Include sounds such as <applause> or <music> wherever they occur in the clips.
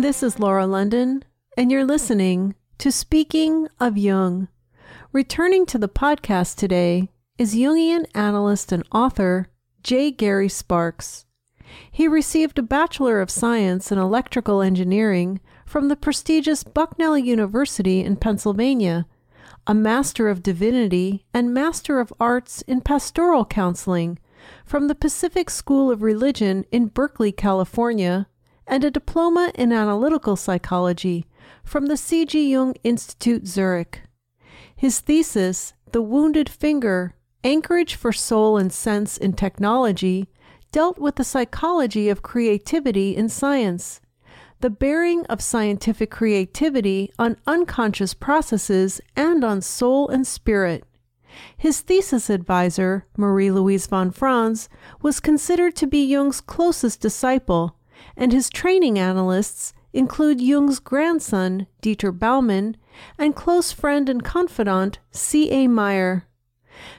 This is Laura London, and you're listening to Speaking of Jung. Returning to the podcast today is Jungian analyst and author J. Gary Sparks. He received a Bachelor of Science in Electrical Engineering from the prestigious Bucknell University in Pennsylvania, a Master of Divinity and Master of Arts in Pastoral Counseling from the Pacific School of Religion in Berkeley, California, and a diploma in analytical psychology from the C.G. Jung Institute Zurich. His thesis, The Wounded Finger Anchorage for Soul and Sense in Technology, dealt with the psychology of creativity in science, the bearing of scientific creativity on unconscious processes and on soul and spirit. His thesis advisor, Marie Louise von Franz, was considered to be Jung's closest disciple, and his training analysts include Jung's grandson, Dieter Baumann, and close friend and confidant, C.A. Meier.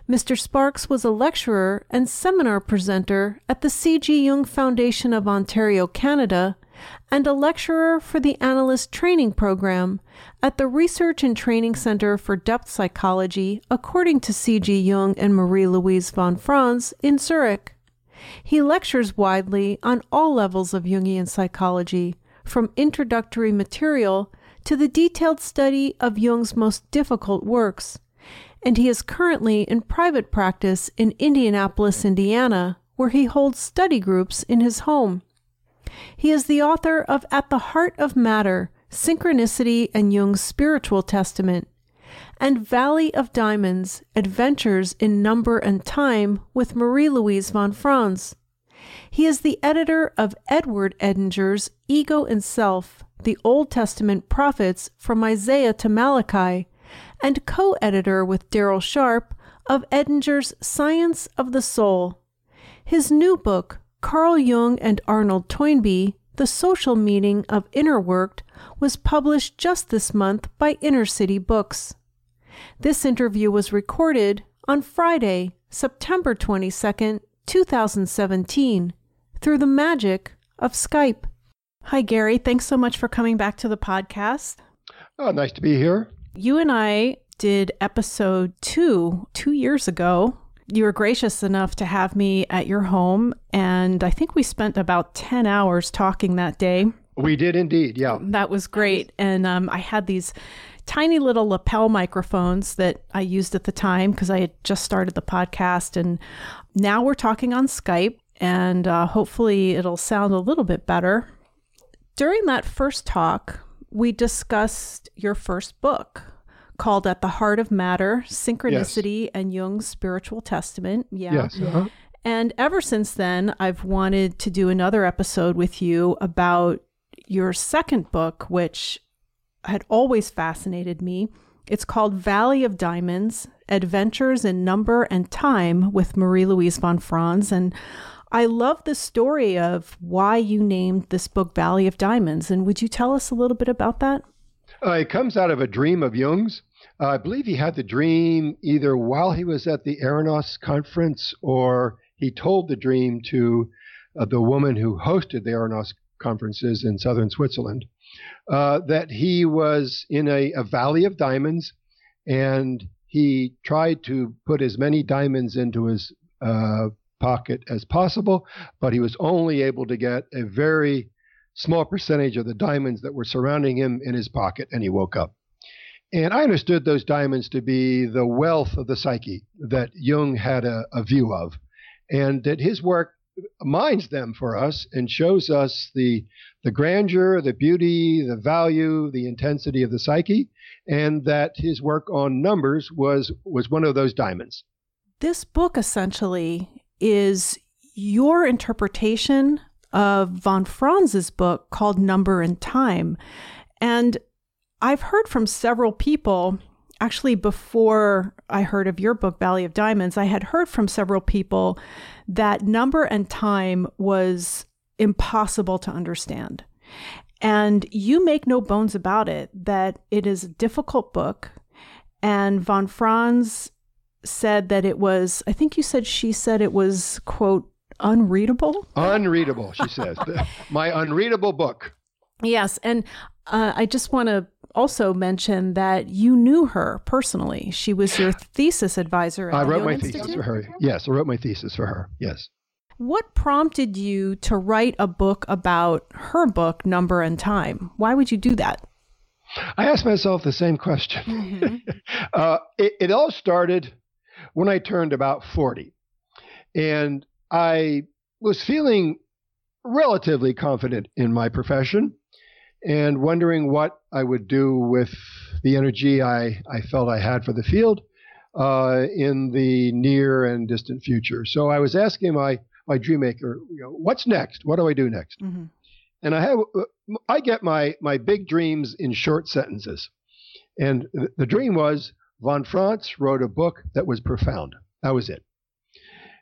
Mr. Sparks was a lecturer and seminar presenter at the C.G. Jung Foundation of Ontario, Canada, and a lecturer for the Analyst Training Program at the Research and Training Center for Depth Psychology, according to C.G. Jung and Marie Louise von Franz in Zurich. He lectures widely on all levels of Jungian psychology, from introductory material to the detailed study of Jung's most difficult works, and he is currently in private practice in Indianapolis, Indiana, where he holds study groups in his home. He is the author of At the Heart of Matter Synchronicity and Jung's Spiritual Testament, and Valley of Diamonds Adventures in Number and Time with Marie Louise von Franz. He is the editor of Edward Edinger's Ego and Self, the Old Testament Prophets from Isaiah to Malachi, and co editor with Daryl Sharp of Edinger's Science of the Soul. His new book, Carl Jung and Arnold Toynbee, The Social Meaning of Inner Work, was published just this month by Inner City Books. This interview was recorded on Friday, September 22nd, 2017, through the magic of Skype. Hi, Gary. Thanks so much for coming back to the podcast. Oh, nice to be here. You and I did episode two two years ago. You were gracious enough to have me at your home, and I think we spent about 10 hours talking that day. We did indeed, yeah. That was great. And um, I had these tiny little lapel microphones that I used at the time because I had just started the podcast. And now we're talking on Skype, and uh, hopefully it'll sound a little bit better. During that first talk, we discussed your first book called At the Heart of Matter Synchronicity yes. and Jung's Spiritual Testament. Yeah. Yes. Uh-huh. And ever since then, I've wanted to do another episode with you about your second book, which had always fascinated me. It's called Valley of Diamonds Adventures in Number and Time with Marie Louise von Franz. And I love the story of why you named this book Valley of Diamonds. And would you tell us a little bit about that? Uh, it comes out of a dream of Jung's. Uh, I believe he had the dream either while he was at the Eranos conference or he told the dream to uh, the woman who hosted the Eranos conferences in southern Switzerland uh, that he was in a, a valley of diamonds and he tried to put as many diamonds into his uh, pocket as possible, but he was only able to get a very small percentage of the diamonds that were surrounding him in his pocket, and he woke up. And I understood those diamonds to be the wealth of the psyche that Jung had a, a view of, and that his work mines them for us and shows us the the grandeur, the beauty, the value, the intensity of the psyche, and that his work on numbers was was one of those diamonds. This book essentially is your interpretation of von Franz's book called Number and Time. And I've heard from several people, actually, before I heard of your book, Valley of Diamonds, I had heard from several people that number and time was impossible to understand. And you make no bones about it that it is a difficult book. And von Franz said that it was, I think you said she said it was, quote, unreadable? Unreadable, she says. <laughs> My unreadable book. Yes. And uh, I just want to also mention that you knew her personally. She was your thesis advisor. I wrote my Institute? thesis for her. Yes, I wrote my thesis for her. Yes. What prompted you to write a book about her book, Number and Time? Why would you do that? I asked myself the same question. Mm-hmm. <laughs> uh, it, it all started when I turned about 40. And I was feeling relatively confident in my profession and wondering what I would do with the energy I, I felt I had for the field uh, in the near and distant future. So I was asking my, my dream maker, you know, what's next? What do I do next? Mm-hmm. And I have I get my my big dreams in short sentences. And the dream was von Franz wrote a book that was profound. That was it.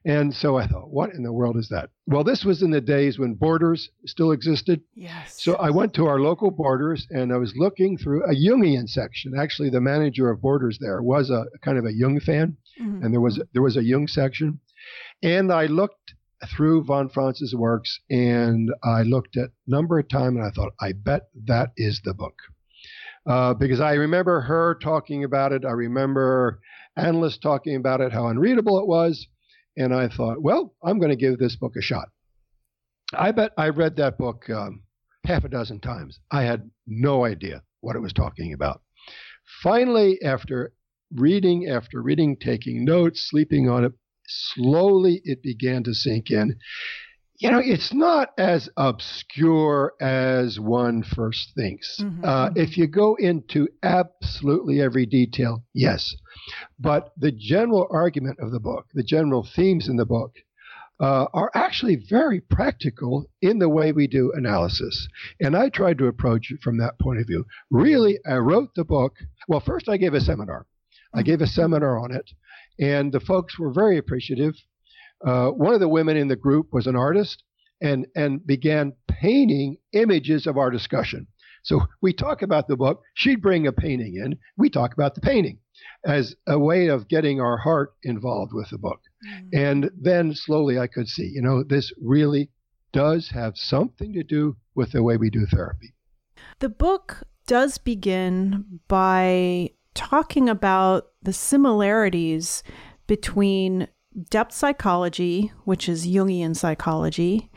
And so I thought, what in the world is that? Well, this was in the days when Borders still existed. Yes. So I went to our local Borders and I was looking through a Jungian section. Actually, the manager of Borders there was a kind of a Jung fan, mm-hmm. and there was there was a Jung section. And I looked through von Franz's works and I looked at number of time and I thought, I bet that is the book. Uh, because I remember her talking about it. I remember analysts talking about it, how unreadable it was. And I thought, well, I'm going to give this book a shot. I bet I read that book um, half a dozen times. I had no idea what it was talking about. Finally, after reading, after reading, taking notes, sleeping on it, slowly it began to sink in. You know, it's not as obscure as one first thinks. Mm-hmm. Uh, mm-hmm. if you go into absolutely every detail, yes. But the general argument of the book, the general themes in the book, uh, are actually very practical in the way we do analysis. And I tried to approach it from that point of view. Really, I wrote the book. Well, first, I gave a seminar. I mm-hmm. gave a seminar on it, and the folks were very appreciative. Uh, one of the women in the group was an artist and, and began painting images of our discussion. So we talk about the book, she'd bring a painting in, we talk about the painting as a way of getting our heart involved with the book. Mm. And then slowly I could see, you know, this really does have something to do with the way we do therapy. The book does begin by talking about the similarities between depth psychology, which is Jungian psychology,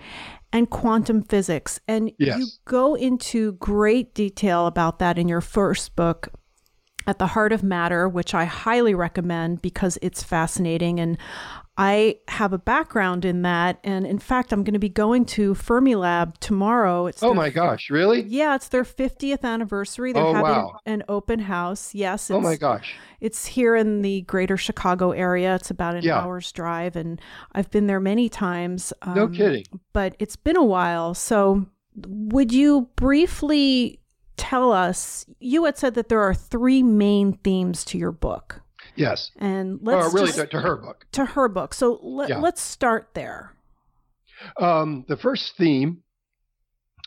and quantum physics. And yes. you go into great detail about that in your first book, At the Heart of Matter, which I highly recommend because it's fascinating. And I have a background in that, and in fact, I'm going to be going to Fermilab tomorrow. It's oh their, my gosh, really? Yeah, it's their 50th anniversary. They're oh, having wow. an open house. Yes. oh my gosh. It's here in the greater Chicago area. It's about an yeah. hour's drive, and I've been there many times. Um, no kidding. But it's been a while. So, would you briefly tell us? You had said that there are three main themes to your book. Yes. And let's well, really just, to, to, her book. To her book. So let, yeah. let's start there. Um, the first theme.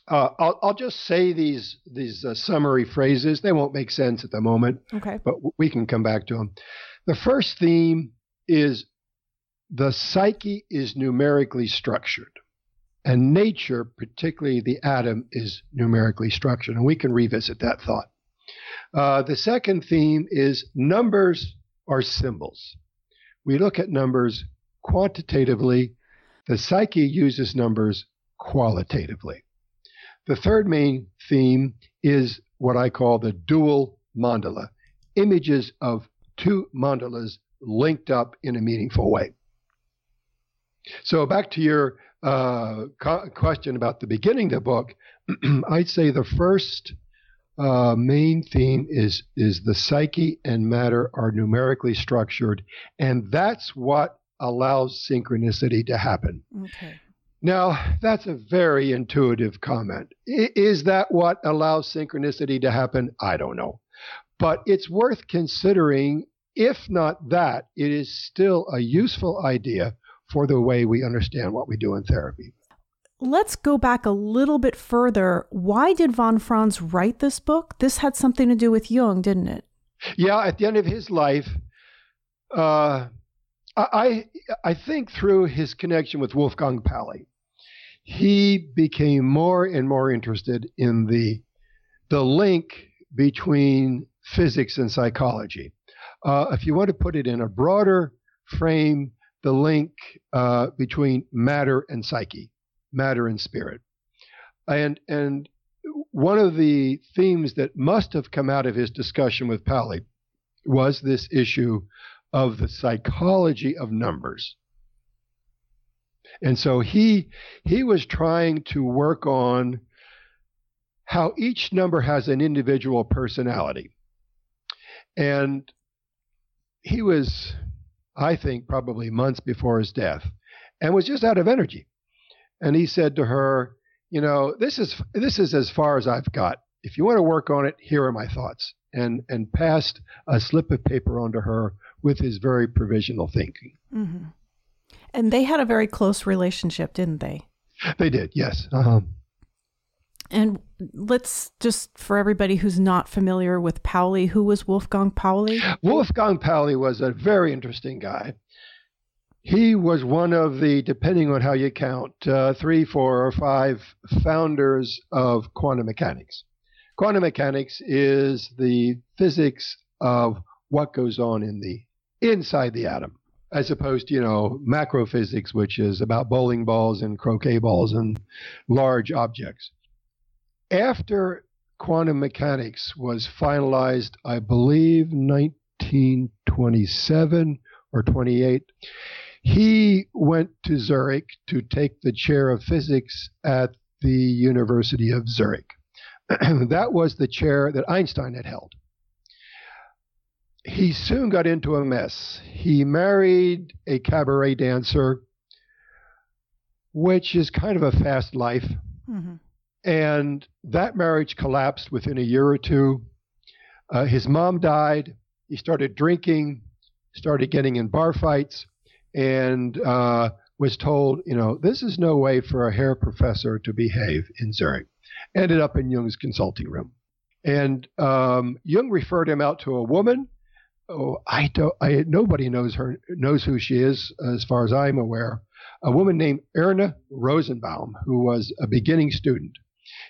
Uh, I'll, I'll just say these these uh, summary phrases. They won't make sense at the moment. Okay. But we can come back to them. The first theme is the psyche is numerically structured, and nature, particularly the atom, is numerically structured. And we can revisit that thought. Uh, the second theme is numbers are symbols. We look at numbers quantitatively. The psyche uses numbers qualitatively. The third main theme is what I call the dual mandala images of two mandalas linked up in a meaningful way. So, back to your uh, co- question about the beginning of the book, <clears throat> I'd say the first uh, main theme is is the psyche and matter are numerically structured, and that's what allows synchronicity to happen. Okay. Now, that's a very intuitive comment. I, is that what allows synchronicity to happen? I don't know. But it's worth considering. If not that, it is still a useful idea for the way we understand what we do in therapy. Let's go back a little bit further. Why did von Franz write this book? This had something to do with Jung, didn't it? Yeah, at the end of his life, uh, I I think through his connection with Wolfgang Pauli, he became more and more interested in the the link between physics and psychology. Uh, if you want to put it in a broader frame, the link uh, between matter and psyche, matter and spirit, and and one of the themes that must have come out of his discussion with Pauli was this issue of the psychology of numbers. And so he he was trying to work on how each number has an individual personality. And he was, I think, probably months before his death and was just out of energy. And he said to her, you know, this is this is as far as I've got. If you want to work on it, here are my thoughts. And and passed a slip of paper onto her with his very provisional thinking. Mm-hmm. And they had a very close relationship, didn't they? They did, yes. Uh-huh. And let's just, for everybody who's not familiar with Pauli, who was Wolfgang Pauli? Wolfgang Pauli was a very interesting guy. He was one of the, depending on how you count, uh, three, four, or five founders of quantum mechanics. Quantum mechanics is the physics of what goes on in the inside the atom as opposed to you know macrophysics which is about bowling balls and croquet balls and large objects after quantum mechanics was finalized i believe 1927 or 28 he went to zurich to take the chair of physics at the university of zurich <clears throat> that was the chair that einstein had held he soon got into a mess. He married a cabaret dancer, which is kind of a fast life. Mm-hmm. And that marriage collapsed within a year or two. Uh, his mom died. He started drinking, started getting in bar fights, and uh, was told, you know, this is no way for a hair professor to behave in Zurich. Ended up in Jung's consulting room. And um, Jung referred him out to a woman oh, I don't, I, nobody knows her, knows who she is, as far as I'm aware. A woman named Erna Rosenbaum, who was a beginning student.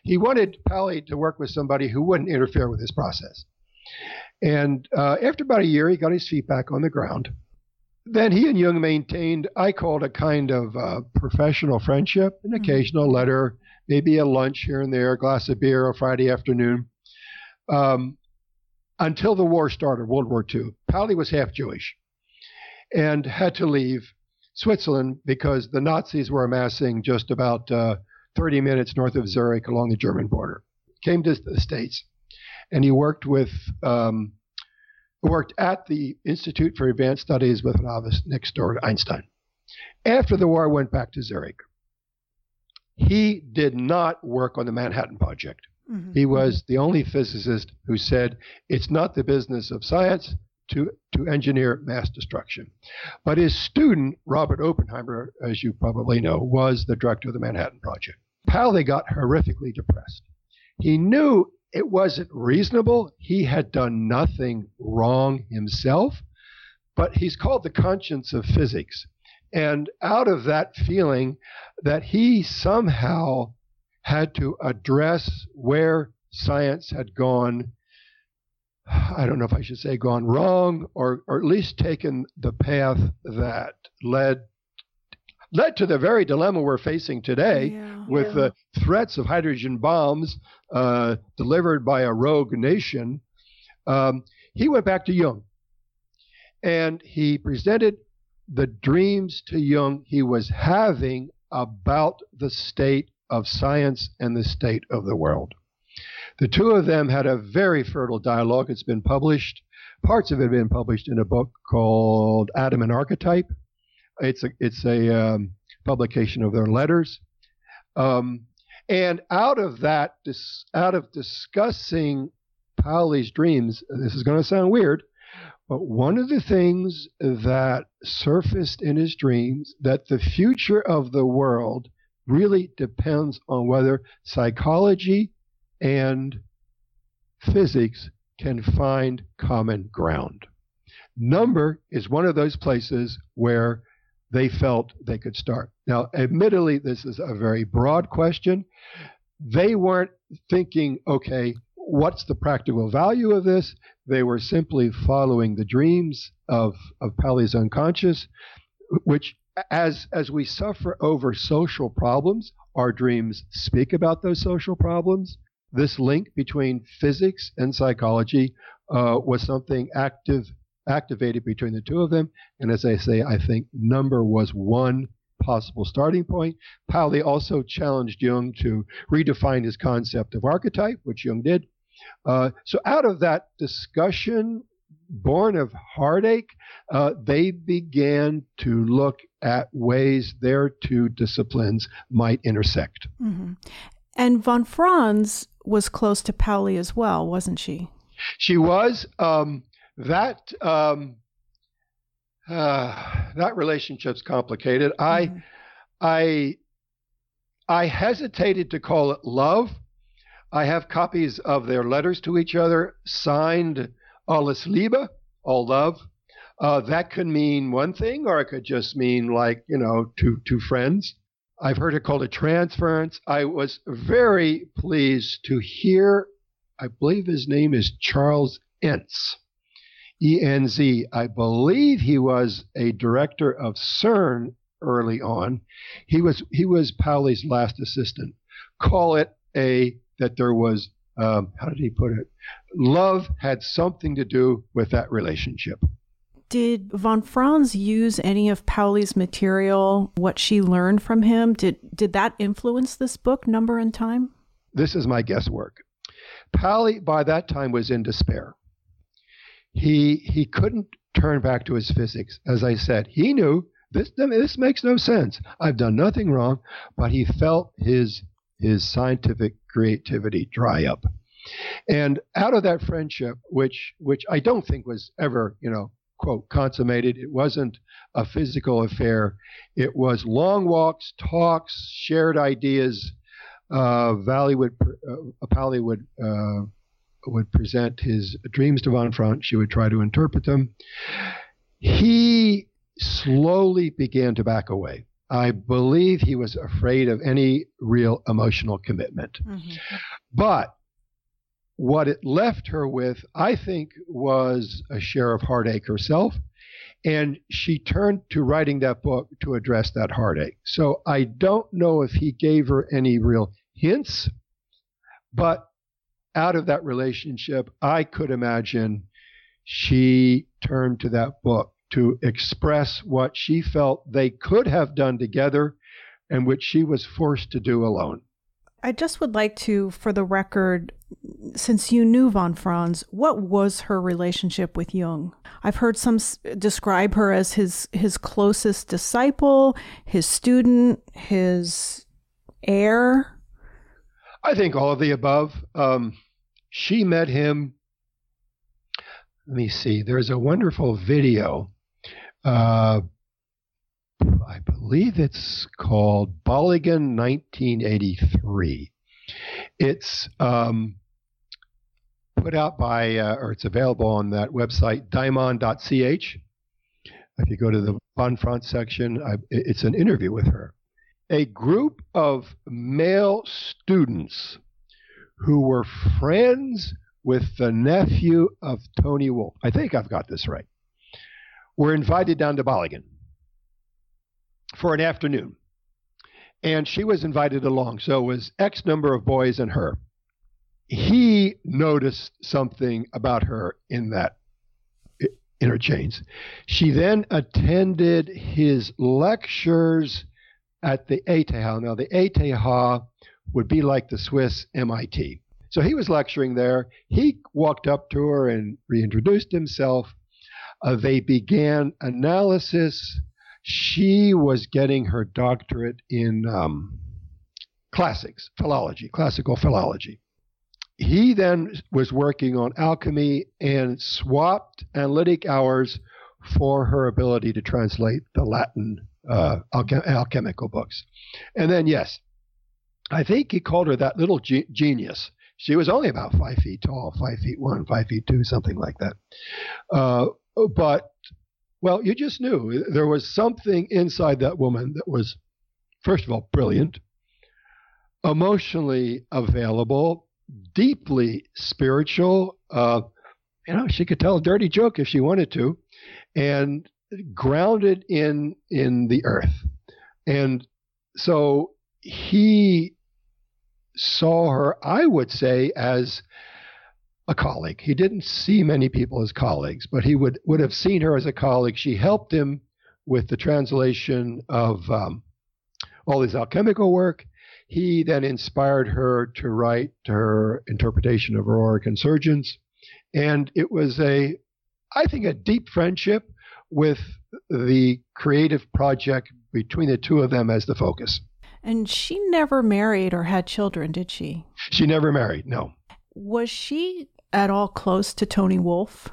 He wanted Pauli to work with somebody who wouldn't interfere with his process. And uh, after about a year, he got his feet back on the ground. Then he and Jung maintained, I called a kind of uh, professional friendship, an mm-hmm. occasional letter, maybe a lunch here and there, a glass of beer on Friday afternoon. Um, until the war started, World War II. Pauli was half Jewish and had to leave Switzerland because the Nazis were amassing just about uh, 30 minutes north of Zurich along the German border. Came to the States and he worked with um, worked at the Institute for Advanced Studies with an office next door to Einstein. After the war, went back to Zurich. He did not work on the Manhattan Project. Mm-hmm. He was the only physicist who said it's not the business of science to, to engineer mass destruction. But his student, Robert Oppenheimer, as you probably know, was the director of the Manhattan Project. Pauli got horrifically depressed. He knew it wasn't reasonable. He had done nothing wrong himself, but he's called the conscience of physics. And out of that feeling that he somehow had to address where science had gone I don't know if I should say gone wrong or, or at least taken the path that led led to the very dilemma we're facing today yeah, with the yeah. threats of hydrogen bombs uh, delivered by a rogue nation. Um, he went back to Jung and he presented the dreams to Jung he was having about the state of science and the state of the world. The two of them had a very fertile dialogue. It's been published, parts of it have been published in a book called Atom and Archetype. It's a, it's a um, publication of their letters. Um, and out of that, dis, out of discussing Pauli's dreams, this is going to sound weird, but one of the things that surfaced in his dreams that the future of the world really depends on whether psychology and physics can find common ground. Number is one of those places where they felt they could start. Now, admittedly, this is a very broad question. They weren't thinking, okay, what's the practical value of this? They were simply following the dreams of, of Pauli's unconscious, which as as we suffer over social problems, our dreams speak about those social problems. This link between physics and psychology uh, was something active activated between the two of them. And as I say, I think number was one possible starting point. Pauli also challenged Jung to redefine his concept of archetype, which Jung did. Uh, so out of that discussion, born of heartache, uh, they began to look at ways their two disciplines might intersect. Mm-hmm. And von Franz was close to Pauli as well, wasn't she? She was. Um, that um, uh, that relationship's complicated. Mm-hmm. I I I hesitated to call it love. I have copies of their letters to each other signed alles Liebe, all love. Uh, that could mean one thing, or it could just mean like you know two two friends. I've heard it called a transference. I was very pleased to hear. I believe his name is Charles Enz ENZ. I believe he was a director of CERN early on. He was he was Pauli's last assistant. Call it a that there was um, how did he put it? Love had something to do with that relationship. Did von Franz use any of Pauli's material? What she learned from him did did that influence this book, Number and Time? This is my guesswork. Pauli by that time was in despair he he couldn't turn back to his physics. As I said, he knew this this makes no sense. I've done nothing wrong, but he felt his his scientific creativity dry up. And out of that friendship, which which I don't think was ever, you know, quote consummated, it wasn't a physical affair. It was long walks, talks, shared ideas. Uh, Valley would, uh, Pauli uh, would present his dreams to von Franz. She would try to interpret them. He slowly began to back away. I believe he was afraid of any real emotional commitment. Mm-hmm. But what it left her with, I think, was a share of heartache herself. And she turned to writing that book to address that heartache. So I don't know if he gave her any real hints, but out of that relationship, I could imagine she turned to that book to express what she felt they could have done together and which she was forced to do alone. I just would like to, for the record, since you knew von Franz, what was her relationship with Jung? I've heard some describe her as his his closest disciple, his student, his heir. I think all of the above. Um, she met him. Let me see. There's a wonderful video. Uh, I believe it's called Bollingen 1983. It's um, put out by, uh, or it's available on that website, daimon.ch. If you go to the von Franz section, I, it's an interview with her. A group of male students who were friends with the nephew of Toni Wolff. I think I've got this right. Were invited down to Bollingen for an afternoon. And she was invited along. So it was X number of boys and her. He noticed something about her in that interchange. She then attended his lectures at the ETH. Now, the ETH would be like the Swiss MIT. So he was lecturing there. He walked up to her and reintroduced himself. Uh, they began analysis. She was getting her doctorate in um, classics, philology, classical philology. He then was working on alchemy and swapped analytic hours for her ability to translate the Latin uh, alchem- alchemical books. And then, yes, I think he called her that little ge- genius. She was only about five feet tall, five feet one, five feet two, something like that. Uh, but Well, you just knew there was something inside that woman that was, first of all, brilliant, emotionally available, deeply spiritual. Uh, you know, she could tell a dirty joke if she wanted to, and grounded in in the earth. And so he saw her, I would say, as a colleague. He didn't see many people as colleagues, but he would, would have seen her as a colleague. She helped him with the translation of um, all his alchemical work. He then inspired her to write her interpretation of Aurora Consurgens. And it was a, I think, a deep friendship with the creative project between the two of them as the focus. And she never married or had children, did she? She never married, no. Was she at all close to Toni Wolff?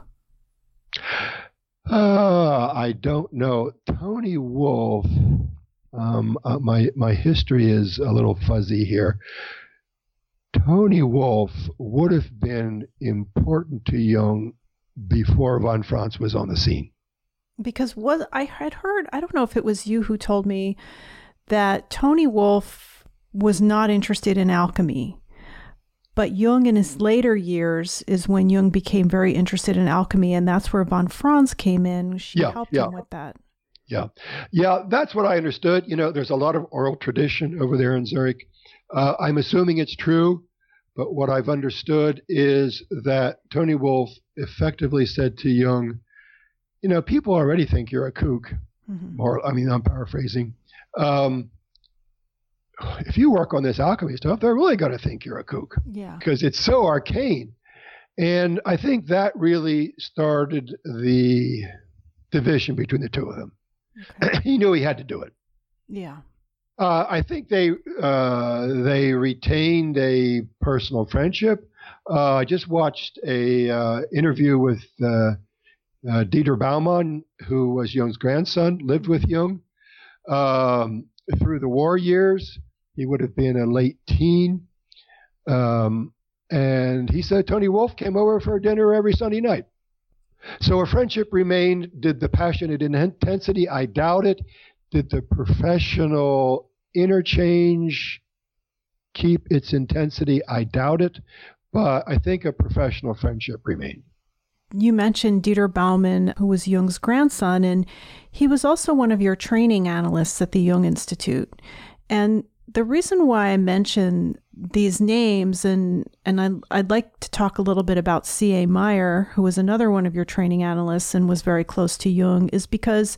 Uh, I don't know. Toni Wolff, um, uh, my, my history is a little fuzzy here. Toni Wolff would have been important to Jung before von Franz was on the scene. Because was I had heard, I don't know if it was you who told me that Toni Wolff was not interested in alchemy. But Jung, in his later years, is when Jung became very interested in alchemy, and that's where von Franz came in. She yeah, helped yeah. him with that. Yeah, yeah, that's what I understood. You know, there's a lot of oral tradition over there in Zurich. Uh, I'm assuming it's true, but what I've understood is that Toni Wolff effectively said to Jung, "You know, people already think you're a kook." Mm-hmm. Or, I mean, I'm paraphrasing um, if you work on this alchemy stuff, they're really going to think you're a kook. Yeah. Because it's so arcane. And I think that really started the division between the two of them. Okay. <clears throat> he knew he had to do it. Yeah. Uh, I think they uh, they retained a personal friendship. Uh, I just watched a uh, interview with uh, uh, Dieter Baumann, who was Jung's grandson, lived with Jung, um, through the war years. He would have been a late teen. Um, and he said Toni Wolff came over for dinner every Sunday night. So a friendship remained. Did the passionate intensity? I doubt it. Did the professional interchange keep its intensity? I doubt it. But I think a professional friendship remained you mentioned Dieter Baumann, who was Jung's grandson, and he was also one of your training analysts at the Jung Institute. And the reason why I mention these names, and and I, I'd like to talk a little bit about C.A. Meier, who was another one of your training analysts and was very close to Jung, is because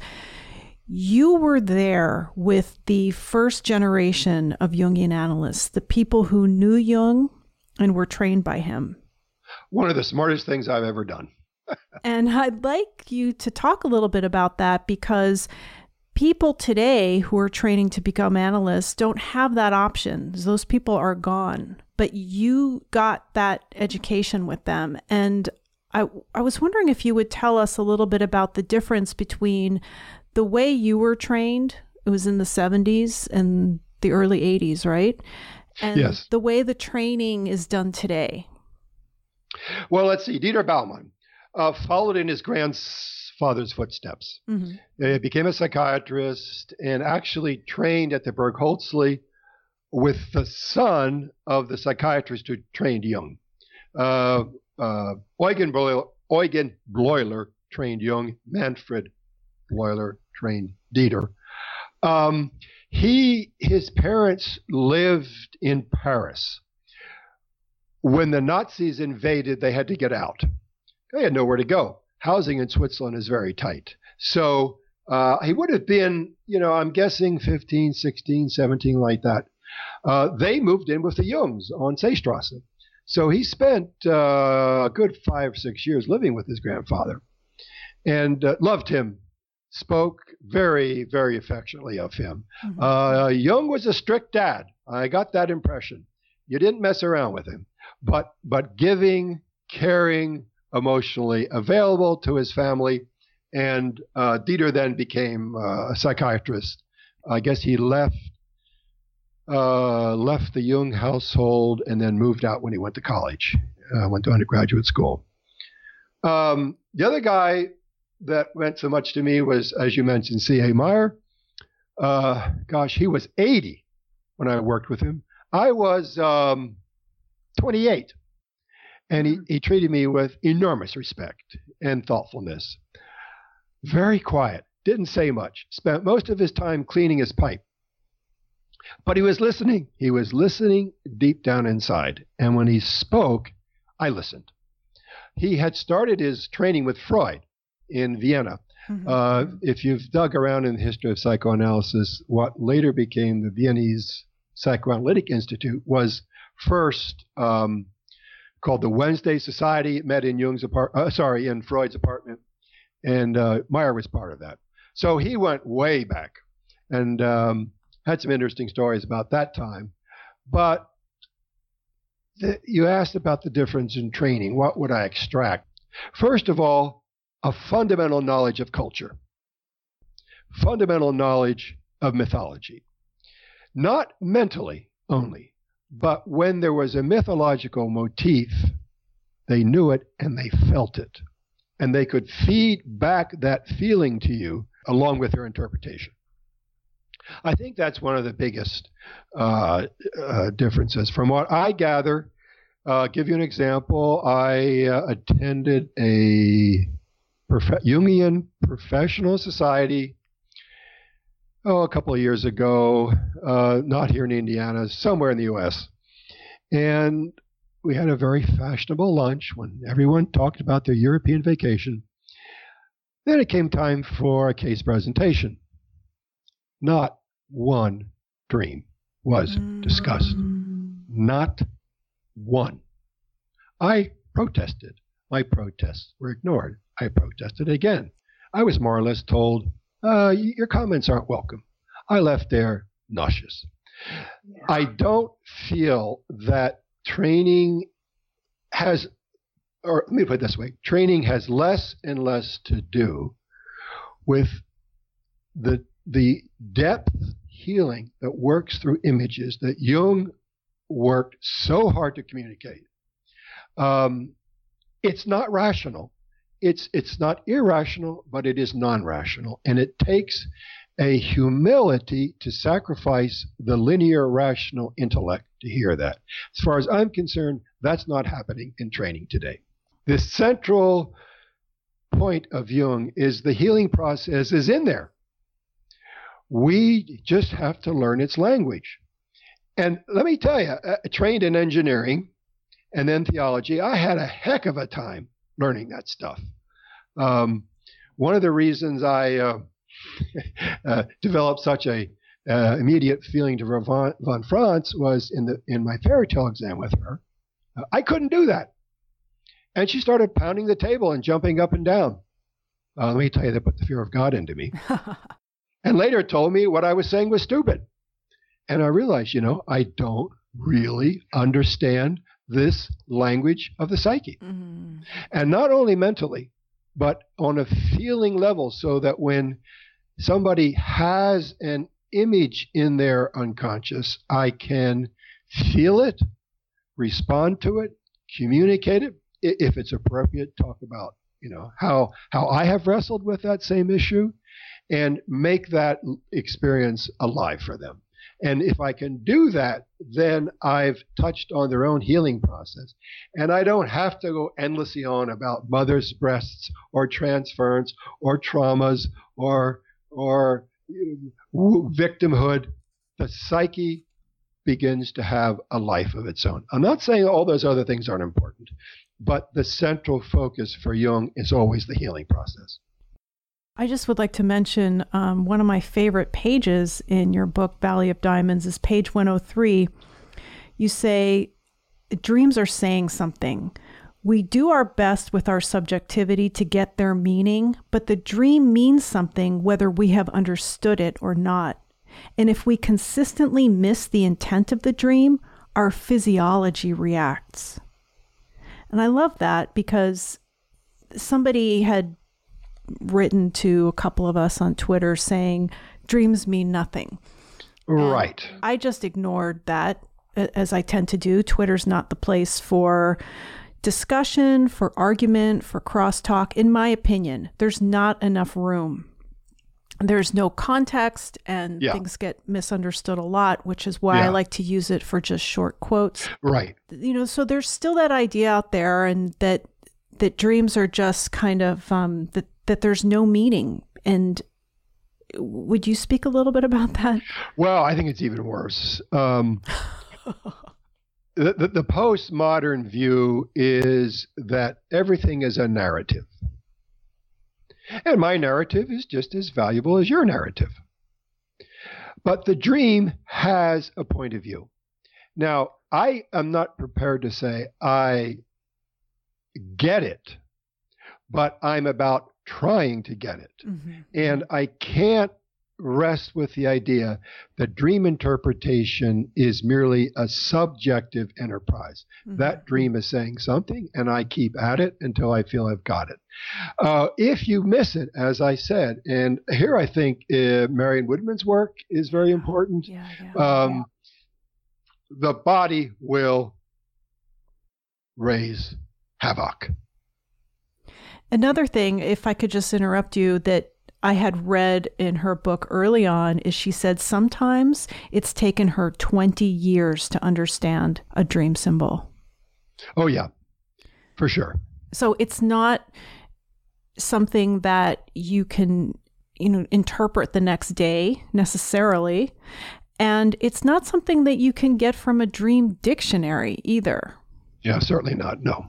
you were there with the first generation of Jungian analysts, the people who knew Jung and were trained by him. One of the smartest things I've ever done and I'd like you to talk a little bit about that because people today who are training to become analysts don't have that option. Those people are gone. But you got that education with them. And I, I was wondering if you would tell us a little bit about the difference between the way you were trained, it was in the 70s and the early 80s, right? And yes. the way the training is done today. Well, let's see. Dieter Baumann uh, followed in his grandfather's footsteps. Mm-hmm. He became a psychiatrist and actually trained at the Burghölzli with the son of the psychiatrist who trained Jung. Uh, uh, Eugen, Bleuler, Eugen Bleuler trained Jung. Manfred Bleuler trained Dieter. Um, he, his parents lived in Paris. When the Nazis invaded, they had to get out they had nowhere to go. Housing in Switzerland is very tight. So uh, he would have been, you know, I'm guessing 15, 16, 17, like that. Uh, they moved in with the Jungs on Seestrasse. So he spent uh, a good five, six years living with his grandfather and uh, loved him, spoke very, very affectionately of him. Mm-hmm. Uh, Jung was a strict dad. I got that impression. You didn't mess around with him, but but giving, caring, emotionally available to his family. And uh, Dieter then became uh, a psychiatrist. I guess he left uh, left the Jung household and then moved out when he went to college. Uh, went to undergraduate school. Um, the other guy that meant so much to me was, as you mentioned, C.A. Meier. Uh, gosh, he was 80 when I worked with him. I was um, 28. And he, mm-hmm. he treated me with enormous respect and thoughtfulness. Very quiet, didn't say much, spent most of his time cleaning his pipe. But he was listening. He was listening deep down inside. And when he spoke, I listened. He had started his training with Freud in Vienna. Mm-hmm. Uh, if you've dug around in the history of psychoanalysis, what later became the Viennese Psychoanalytic Institute was first um, called the Wednesday Society. It met in Jung's apart, uh, sorry, in Freud's apartment, and uh, Meier was part of that. So he went way back, and um, had some interesting stories about that time. But the, you asked about the difference in training. What would I extract? First of all, a fundamental knowledge of culture, fundamental knowledge of mythology. Not mentally only, but when there was a mythological motif, they knew it and they felt it. And they could feed back that feeling to you along with their interpretation. I think that's one of the biggest uh, uh, differences. From what I gather, uh, give you an example. I uh, attended a prof- Jungian professional society oh, a couple of years ago, uh, not here in Indiana, somewhere in the U.S. And we had a very fashionable lunch when everyone talked about their European vacation. Then it came time for a case presentation. Not one dream was discussed. Not one. I protested. My protests were ignored. I protested again. I was more or less told uh, your comments aren't welcome. I left there nauseous. Yeah. I don't feel that training has, or let me put it this way training has less and less to do with the, the depth healing that works through images that Jung worked so hard to communicate. Um, it's not rational it's it's not irrational, but it is non-rational, and it takes a humility to sacrifice the linear rational intellect to hear that. As far as I'm concerned, that's not happening in training today. The central point of Jung is the healing process is in there. We just have to learn its language. And let me tell you, uh, trained in engineering and then theology, I had a heck of a time learning that stuff. Um, one of the reasons I uh, <laughs> uh, developed such a uh, immediate feeling to von, von Franz was in the in my fairy tale exam with her. I couldn't do that, and she started pounding the table and jumping up and down. Uh, let me tell you, that put the fear of God into me. <laughs> and later told me what I was saying was stupid. And I realized, you know, I don't really understand this language of the psyche. Mm-hmm. And not only mentally, but on a feeling level, so that when somebody has an image in their unconscious, I can feel it, respond to it, communicate it, if it's appropriate, talk about you know how how I have wrestled with that same issue, and make that experience alive for them. And if I can do that, then I've touched on their own healing process. And I don't have to go endlessly on about mother's breasts or transference or traumas or, or um, victimhood. The psyche begins to have a life of its own. I'm not saying all those other things aren't important, but the central focus for Jung is always the healing process. I just would like to mention um, one of my favorite pages in your book, Valley of Diamonds, is page 103. You say, Dreams are saying something. We do our best with our subjectivity to get their meaning, but the dream means something whether we have understood it or not. And if we consistently miss the intent of the dream, our physiology reacts. And I love that because somebody had written to a couple of us on Twitter saying dreams mean nothing. Right. And I just ignored that as I tend to do. Twitter's not the place for discussion, for argument, for crosstalk, in my opinion, there's not enough room. There's no context and Yeah. things get misunderstood a lot, which is why I like to use it for just short quotes. Right. You know, so there's still that idea out there and that that dreams are just kind of um that that there's no meaning. And would you speak a little bit about that? Well, I think it's even worse. Um, <laughs> the, the, the postmodern view is that everything is a narrative. And my narrative is just as valuable as your narrative. But the dream has a point of view. Now, I am not prepared to say I get it, but I'm about trying to get it. And I can't rest with the idea that dream interpretation is merely a subjective enterprise. Mm-hmm. That dream is saying something, and I keep at it until I feel I've got it. Uh, if you miss it, as I said, and here I think uh, Marion Woodman's work is very important, Yeah, yeah. um, the body will raise havoc. Another thing, if I could just interrupt you, that I had read in her book early on is she said sometimes it's taken her 20 years to understand a dream symbol. Oh, yeah, for sure. So it's not something that you can, you know, interpret the next day necessarily. And it's not something that you can get from a dream dictionary either. Yeah, certainly not. No.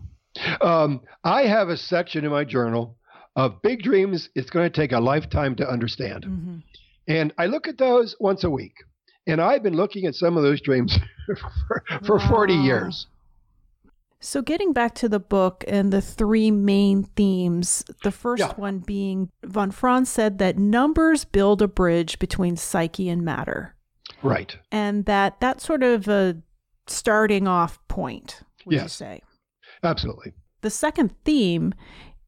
Um, I have a section in my journal of big dreams it's going to take a lifetime to understand. Mm-hmm. And I look at those once a week. And I've been looking at some of those dreams <laughs> for, for 40 years. So, getting back to the book and the three main themes, the first Yeah. one being von Franz said that numbers build a bridge between psyche and matter, Right. and that that's sort of a starting off point, would you say? Absolutely. The second theme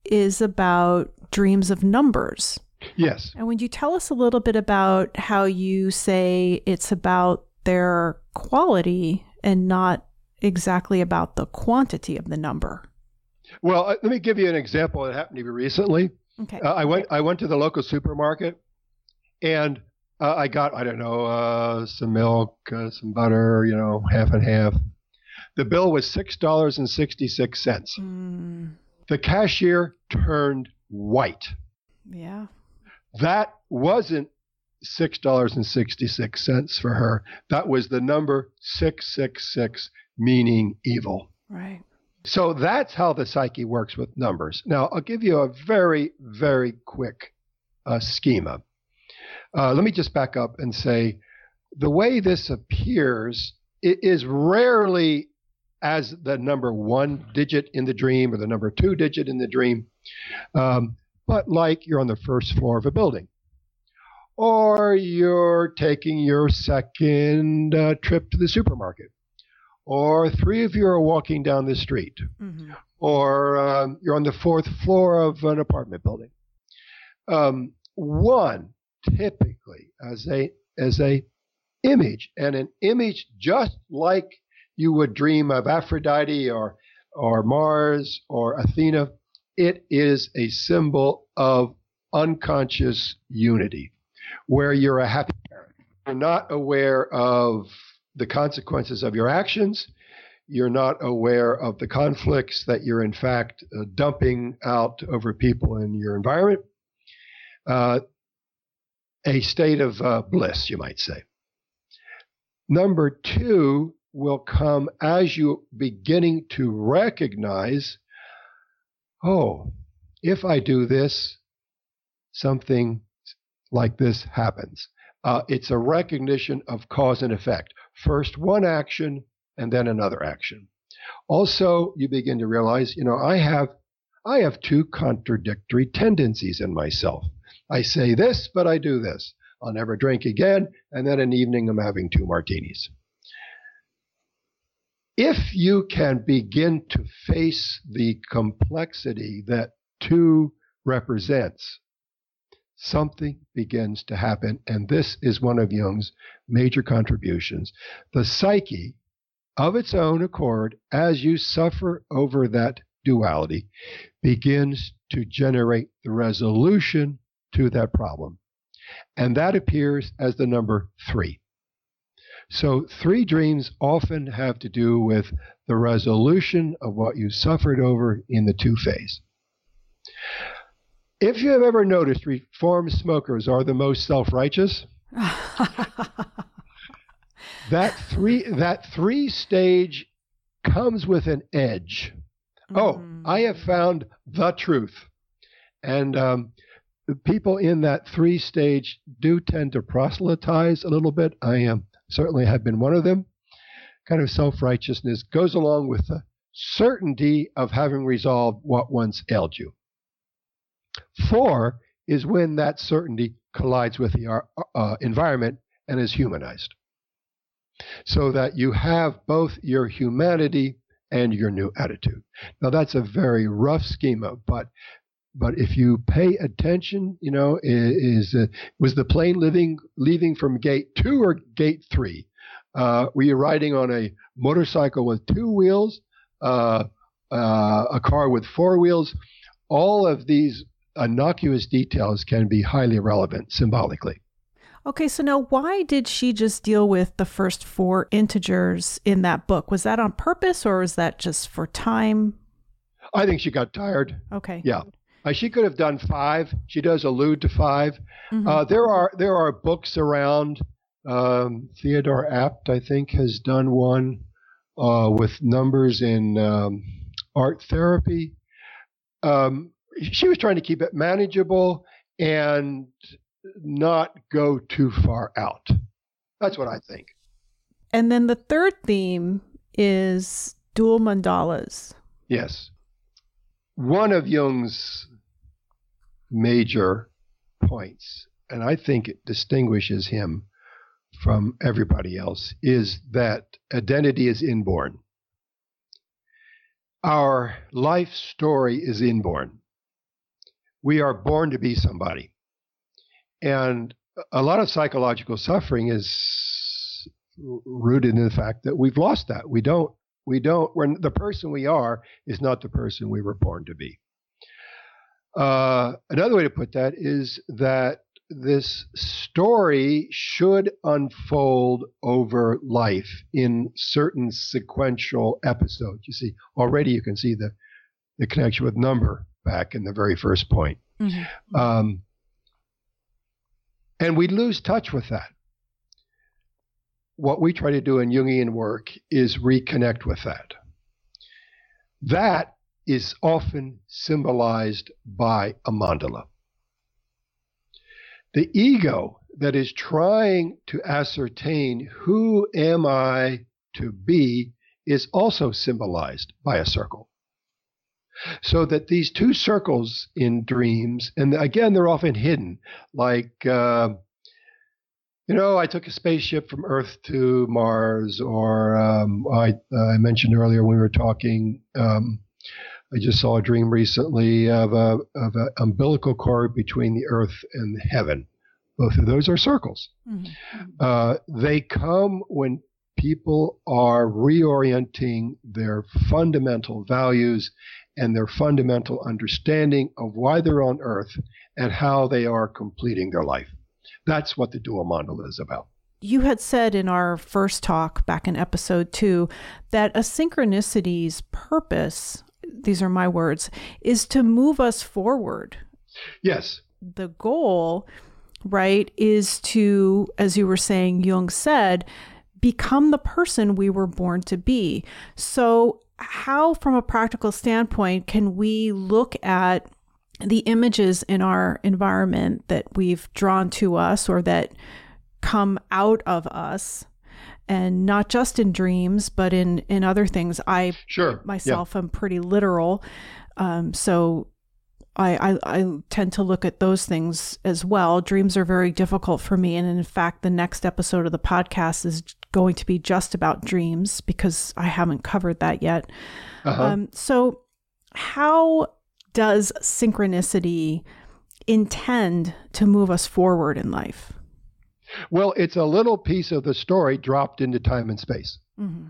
is about dreams of numbers. Yes. And would you tell us a little bit about how you say it's about their quality and not exactly about the quantity of the number? Well, uh, let me give you an example that happened to me recently. Okay. Uh, I went I went to the local supermarket, and uh, I got I don't know uh, some milk, uh, some butter, you know, half and half. The bill was six dollars and sixty six cents. Mm, The cashier turned white. yeah. That wasn't six dollars and sixty six cents for her. That was the number six six six, meaning evil. Right. So that's how the psyche works with numbers. Now, I'll give you a very, very quick uh, schema. Uh, let me just back up and say the way this appears i- is rarely as the number one digit in the dream or the number two digit in the dream, um, but like you're on the first floor of a building. Or you're taking your second uh, trip to the supermarket or three of you are walking down the street, Mm-hmm. or um, you're on the fourth floor of an apartment building. Um, one typically as a as a image, and an image just like you would dream of Aphrodite or or Mars or Athena. It is a symbol of unconscious unity, where you're a happy parent. You're not aware of the consequences of your actions. You're not aware of the conflicts that you're, in fact, uh, dumping out over people in your environment. Uh, a state of uh, bliss, you might say. Number two will come as you beginning to recognize oh, if I do this, something like this happens. Uh, it's a recognition of cause and effect. First one action and then another action. Also, you begin to realize, you know, I have I have two contradictory tendencies in myself. I say this, but I do this. I'll never drink again, and then an evening I'm having two martinis. If you can begin to face the complexity that two represents, something begins to happen. And this is one of Jung's major contributions. The psyche of its own accord, as you suffer over that duality, begins to generate the resolution to that problem. And that appears as the number three. So, three dreams often have to do with the resolution of what you suffered over in the two phase. If you have ever noticed reformed smokers are the most self righteous, <laughs> that three that three stage comes with an edge. Oh, mm. I have found the truth, and um, the people in that three stage do tend to proselytize a little bit. I am certainly have been one of them. Kind of self righteousness goes along with the certainty of having resolved what once ailed you. Four is when that certainty collides with the uh, uh environment and is humanized. So that you have both your humanity and your new attitude. Now that's a very rough schema, but but if you pay attention, you know, is, is uh, was the plane living leaving from gate two or gate three? Uh, were you riding on a motorcycle with two wheels, uh, uh, a car with four wheels? All of these innocuous details can be highly relevant symbolically. Okay, so now why did she just deal with the first four integers in that book? Was that on purpose or was that just for time? I think she got tired. Okay. Yeah. Uh, she could have done five. She does allude to 5 mm-hmm. uh, there are there are books around. Um, Theodore Abt, I think, has done one uh, with numbers in um, art therapy. Um, she was trying to keep it manageable and not go too far out. That's what I think. And then the third theme is dual mandalas. Yes. One of Jung's major points, and I think it distinguishes him from everybody else, is that identity is inborn. Our life story is inborn. We are born to be somebody. And a lot of psychological suffering is rooted in the fact that we've lost that. We don't, we don't, when the person we are is not the person we were born to be. Uh, another way to put that is that this story should unfold over life in certain sequential episodes. You see, already you can see the, the connection with number back in the very first point. Mm-hmm. Um, and we lose touch with that. What we try to do in Jungian work is reconnect with that. That is often symbolized by a mandala. The ego that is trying to ascertain who am I to be is also symbolized by a circle. So that these two circles in dreams, and again, they're often hidden, like, uh, you know, I took a spaceship from Earth to Mars, or um, I, uh, I, mentioned earlier when we were talking, um, I just saw a dream recently of a of an umbilical cord between the Earth and heaven. Both of those are circles. Mm-hmm. Uh, they come when people are reorienting their fundamental values and their fundamental understanding of why they're on earth and how they are completing their life. That's what the dual mandala is about. You had said in our first talk back in episode two that a synchronicity's purpose, these are my words, is to move us forward. Yes. The goal, right, is to, as you were saying, Jung said, become the person we were born to be. So how, from a practical standpoint, can we look at the images in our environment that we've drawn to us or that come out of us? And not just in dreams, but in, in other things. I sure. myself yeah. am pretty literal. Um, so I, I, I tend to look at those things as well. Dreams are very difficult for me. And in fact, the next episode of the podcast is going to be just about dreams because I haven't covered that yet. Uh-huh. Um, so, how does synchronicity intend to move us forward in life? Well, it's a little piece of the story dropped into time and space. Mm-hmm.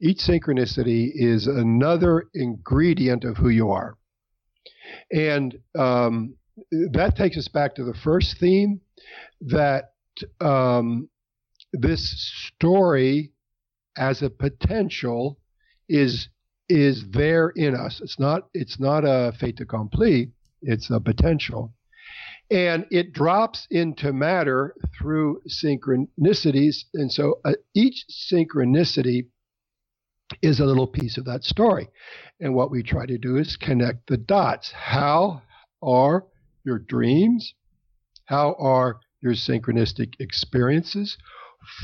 Each synchronicity is another ingredient of who you are. And um, that takes us back to the first theme that um, this story as a potential is is there in us. It's not it's not a fait accompli. It's a potential, and it drops into matter through synchronicities. And so uh, each synchronicity is a little piece of that story. And what we try to do is connect the dots. How are your dreams? How are your synchronistic experiences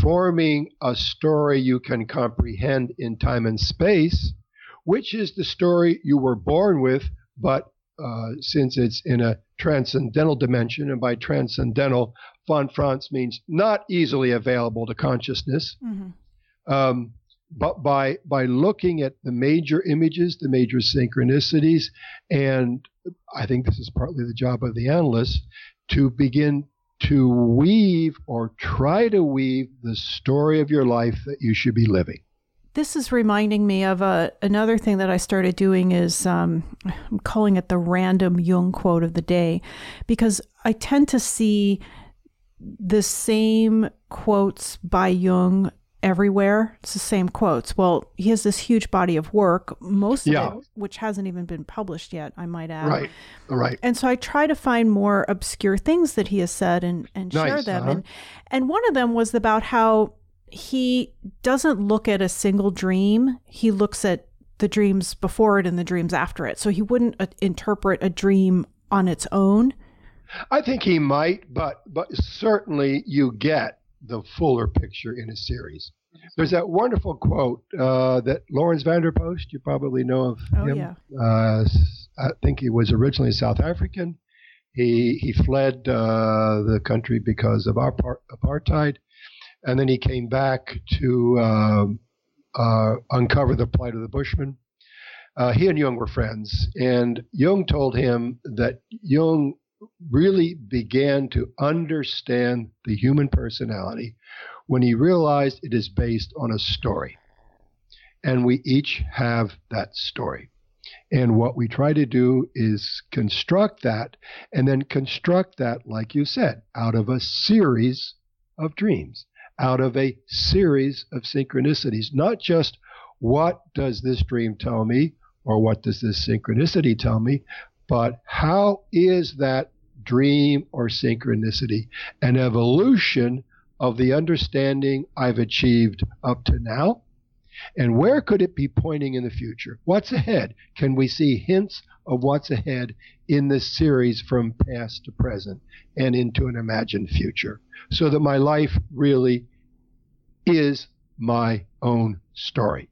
forming a story you can comprehend in time and space? Which is the story you were born with, but uh, since it's in a transcendental dimension, and by transcendental, von Franz means not easily available to consciousness. Mm-hmm. Um, but by by looking at the major images, the major synchronicities, and I think this is partly the job of the analyst to begin to weave or try to weave the story of your life that you should be living. This is reminding me of a, uh, another thing that I started doing is um, I'm calling it the random Jung quote of the day because I tend to see the same quotes by Jung everywhere. It's the same quotes. Well, he has this huge body of work, most of it which hasn't even been published yet, I might add. Right. Right. And so I try to find more obscure things that he has said and, and nice, share them. Uh-huh. And and one of them was about how he doesn't look at a single dream. He looks at the dreams before it and the dreams after it. So he wouldn't uh, interpret a dream on its own. I think he might, but but certainly you get the fuller picture in a series. There's that wonderful quote uh, that Laurens van der Post, you probably know of oh, him. Yeah. Uh, I think he was originally South African. He he fled uh, the country because of apartheid, and then he came back to um, uh, uncover the plight of the Bushmen. Uh, he and Jung were friends, and Jung told him that Jung really began to understand the human personality when he realized it is based on a story. And we each have that story. And what we try to do is construct that and then construct that, like you said, out of a series of dreams, out of a series of synchronicities, not just what does this dream tell me or what does this synchronicity tell me, but how is that dream or synchronicity an evolution of the understanding I've achieved up to now? And where could it be pointing in the future? What's ahead? Can we see hints of what's ahead in this series from past to present and into an imagined future? So that my life really is my own story.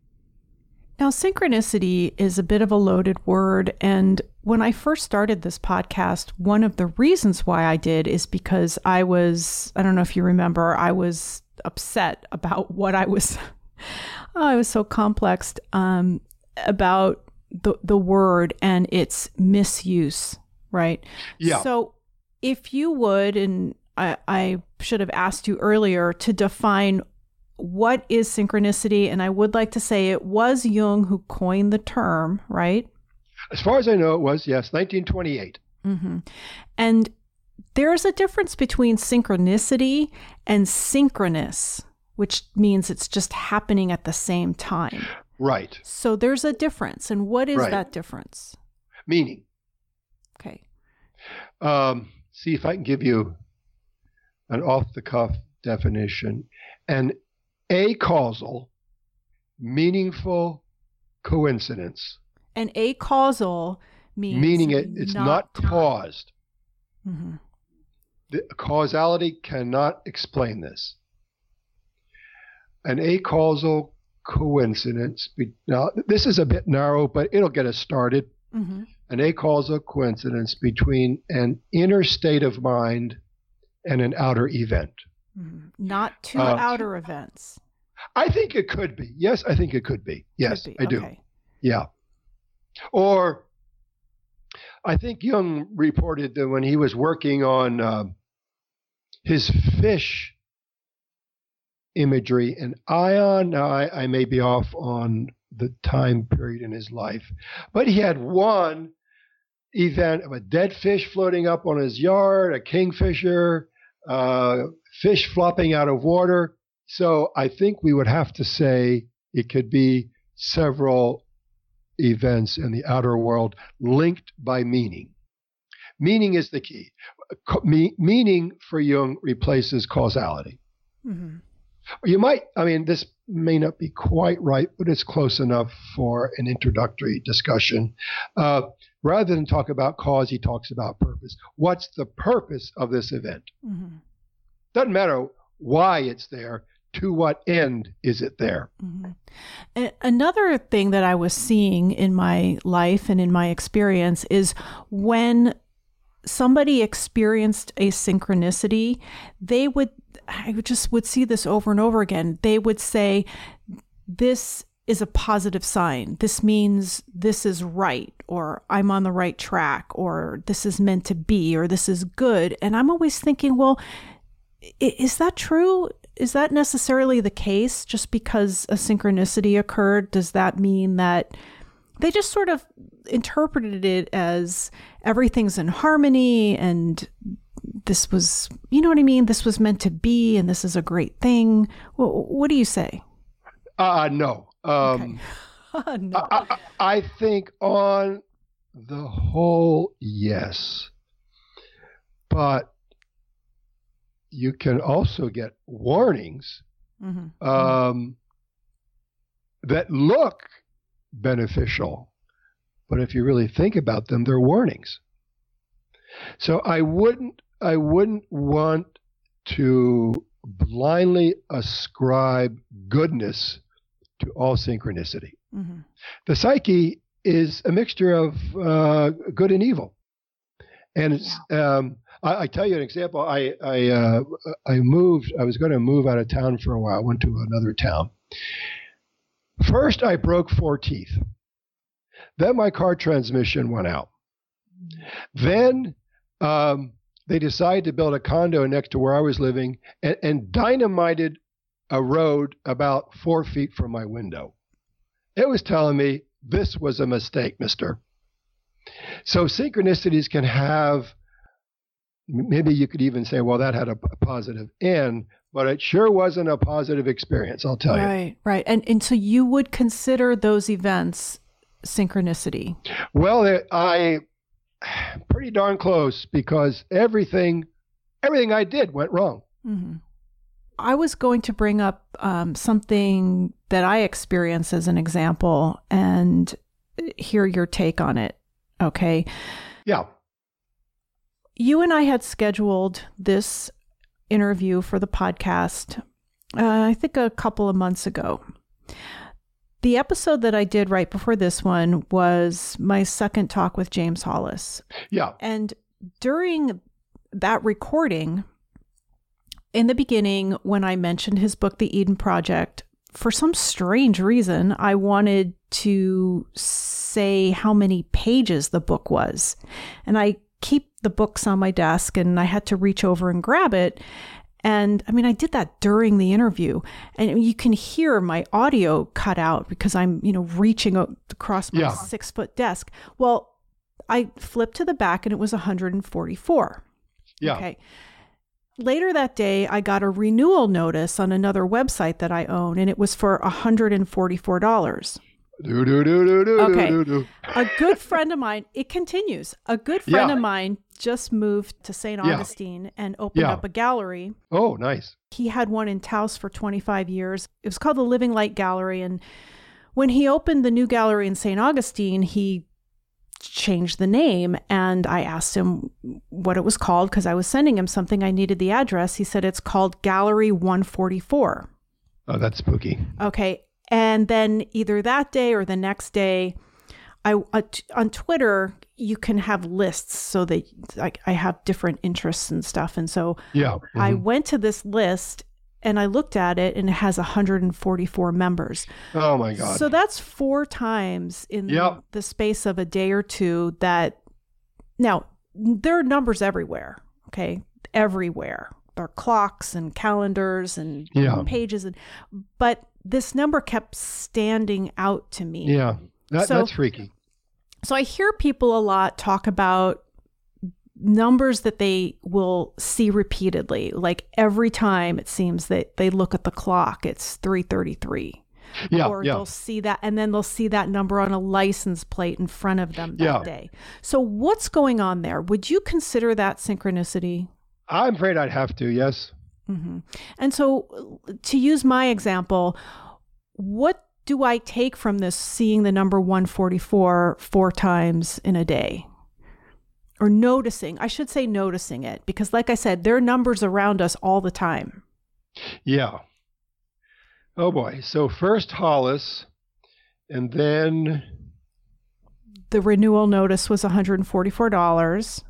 Now, synchronicity is a bit of a loaded word. And when I first started this podcast, one of the reasons why I did is because I was, I don't know if you remember, I was upset about what I was, oh, I was so complex um, about the, the word and its misuse, right? Yeah. So if you would, and I, I should have asked you earlier to define what is synchronicity? And I would like to say it was Jung who coined the term, right? As far as I know, it was, yes, 1928. Mm-hmm. And there's a difference between synchronicity and synchronous, which means it's just happening at the same time. Right. So there's a difference. And what is right. that difference? Meaning. Okay. Um, see if I can give you an off the cuff definition. And acausal, meaningful coincidence. And acausal means meaning it, it's not, not caused. Mm-hmm. The causality cannot explain this. An acausal coincidence. Be, now, this is a bit narrow, but it'll get us started. Mm-hmm. An acausal coincidence between an inner state of mind and an outer event. Mm-hmm. Not two uh, outer events. I think it could be. Yes, I think it could be. Yes, could be. I do. Okay. Yeah. Or I think Jung reported that when he was working on uh, his fish imagery. And Aion, now I, I may be off on the time period in his life, but he had one event of a dead fish floating up on his yard, a kingfisher, uh, fish flopping out of water. So I think we would have to say it could be several events in the outer world linked by meaning. Meaning is the key. Me- meaning for Jung replaces causality. Mm-hmm. You might, I mean, this may not be quite right, but it's close enough for an introductory discussion. Uh, rather than talk about cause, he talks about purpose. What's the purpose of this event? Mm-hmm. Doesn't matter why it's there, to what end is it there? Mm-hmm. Another thing that I was seeing in my life and in my experience is when somebody experienced a synchronicity, they would, I just would see this over and over again. They would say, This is a positive sign. This means this is right, or I'm on the right track, or this is meant to be, or this is good. And I'm always thinking, well, is that true? Is that necessarily the case? Just because a synchronicity occurred, does that mean that they just sort of interpreted it as everything's in harmony and this was, you know what I mean? This was meant to be and this is a great thing. What, what do you say? Uh, no. Um, okay. <laughs> no. I, I, I think on the whole, yes. But you can also get warnings mm-hmm. um, that look beneficial, but if you really think about them, they're warnings. So I wouldn't I wouldn't want to blindly ascribe goodness to all synchronicity. Mm-hmm. The psyche is a mixture of uh, good and evil, and it's um, I, I, tell you an example. I I uh, I moved. I was going to move out of town for a while. I Went to another town. First, I broke four teeth. Then my car transmission went out. Then um, they decided to build a condo next to where I was living and, and dynamited a road about four feet from my window. It was telling me this was a mistake, mister. So synchronicities can have maybe you could even say, well, that had a, positive end, but it sure wasn't a positive experience, I'll tell right, you. Right, right. And, and so you would consider those events synchronicity? Well, I <sighs> pretty darn close because everything everything I did went wrong. Mm-hmm. I was going to bring up um, something that I experienced as an example and hear your take on it. Okay. Yeah you and I had scheduled this interview for the podcast, uh, I think a couple of months ago. The episode that I did right before this one was my second talk with James Hollis. Yeah. And during that recording, in the beginning, when I mentioned his book, The Eden Project, for some strange reason, I wanted to say how many pages the book was. And I keep the books on my desk and I had to reach over and grab it. And I mean, I did that during the interview, and you can hear my audio cut out because I'm, you know, reaching across my yeah. six foot desk. Well, I flipped to the back and it was 144. Yeah. Okay. Later that day, I got a renewal notice on another website that I own, and it was for $144. Do, do, do, do, do, okay. do, do. a good friend of mine, it continues. A good friend yeah. of mine just moved to St. Augustine yeah. and opened yeah. up a gallery. Oh, nice. He had one in Taos for 25 years. It was called the Living Light Gallery. And when he opened the new gallery in St. Augustine, he changed the name. And I asked him what it was called because I was sending him something. I needed the address. He said it's called Gallery 144. Oh, that's spooky. Okay. And then either that day or the next day, I uh, on Twitter you can have lists so that like I have different interests and stuff, and so yeah, mm-hmm. I went to this list and I looked at it and it has 144 members. Oh my god! So that's four times in yep. the space of a day or two. That now there are numbers everywhere. Okay, everywhere There are clocks and calendars and Yeah. pages and but this number kept standing out to me. Yeah. That, So- that's freaky. So I hear people a lot talk about numbers that they will see repeatedly. Like every time it seems that they look at the clock, it's 333. Yeah. or yeah. they'll see that and then they'll see that number on a license plate in front of them that Yeah. day. So what's going on there? Would you consider that synchronicity? I'm afraid I'd have to. Yes. Hmm And so, to use my example, what do I take from this seeing the number 144 four times in a day? Or noticing, I should say noticing it, because like I said, there are numbers around us all the time. Yeah. Oh boy. So first Hollis, and then The renewal notice was $144,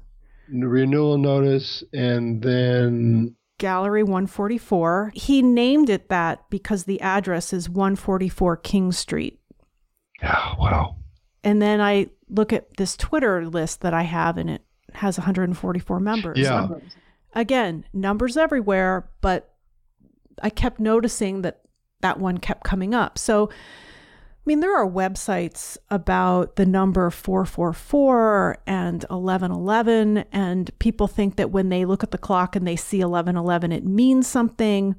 renewal notice, and then Gallery 144. He named it that because the address is 144 King Street. oh, wow. And then I look at this Twitter list that I have, and it has 144 members. Yeah. Again, numbers everywhere, but I kept noticing that that one kept coming up. So, I mean, there are websites about the number 444 and 1111, and people think that when they look at the clock and they see 1111, it means something.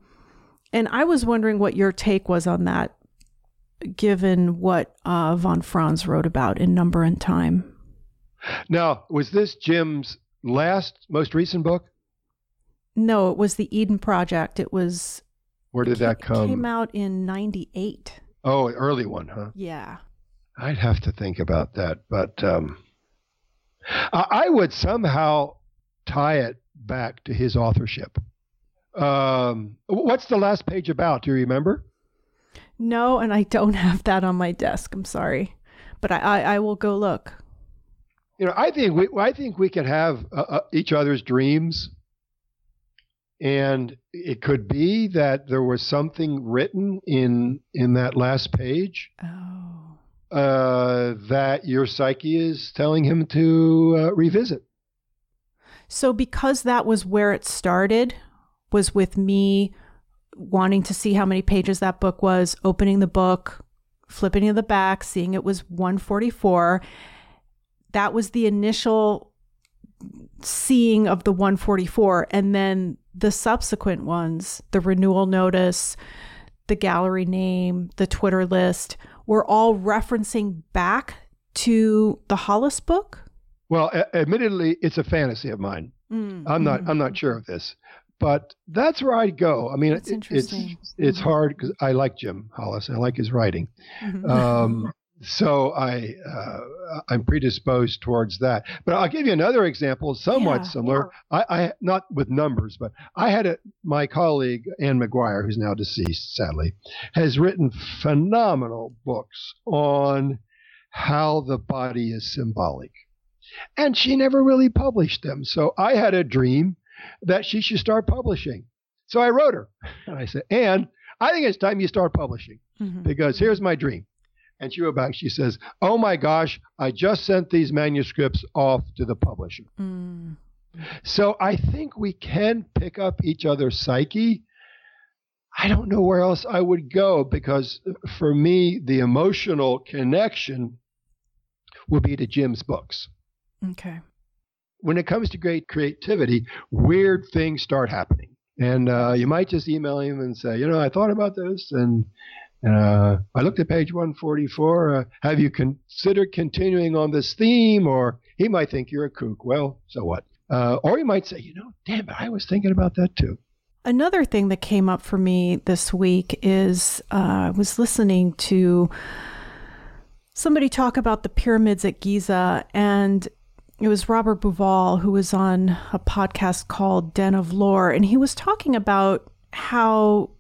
And I was wondering what your take was on that, given what uh, von Franz wrote about in Number and Time. Now, was this Jim's last, most recent book? No, it was the Eden Project. It was Where did that come? It? Came out in 98. Oh, an early one, huh? Yeah. I'd have to think about that, but um, I, I would somehow tie it back to his authorship. Um, what's the last page about? Do you remember? No, and I don't have that on my desk. I'm sorry. But I, I, I will go look. You know, I think we, I think we could have uh, uh, each other's dreams, and it could be that there was something written in in that last page Oh. uh, that your psyche is telling him to uh, revisit. So because that was where it started, was with me wanting to see how many pages that book was, opening the book, flipping to the back, seeing it was 144. That was the initial seeing of the 144 and then the subsequent ones, the renewal notice, the gallery name, the Twitter list, were all referencing back to the Hollis book. Well, a- admittedly, it's a fantasy of mine. I'm not. I'm not sure of this, but that's where I'd go. I mean, it- interesting. it's it's hard because I like Jim Hollis. I like his writing. Mhm. Um, <laughs> so I uh, I'm predisposed towards that. But I'll give you another example, somewhat Yeah, similar. I, I not with numbers, but I had a my colleague Anne Maguire, who's now deceased, sadly, has written phenomenal books on how the body is symbolic, and she never really published them. So I had a dream that she should start publishing. So I wrote her, <laughs> and I said, Anne, I think it's time you start publishing Mhm. because here's my dream. And she wrote back, she says, Oh my gosh, I just sent these manuscripts off to the publisher. Mm. So I think we can pick up each other's psyche. I don't know where else I would go because for me, the emotional connection will be to Jim's books. Okay. When it comes to great creativity, weird things start happening. And uh, you might just email him and say, you know, I thought about this and uh, I looked at page 144. Uh, have you considered continuing on this theme? Or he might think you're a kook. Well, so what? Uh, or he might say, you know, damn it, I was thinking about that too. Another thing that came up for me this week is uh, I was listening to somebody talk about the pyramids at Giza, and it was Robert Bauval who was on a podcast called Den of Lore, and he was talking about how.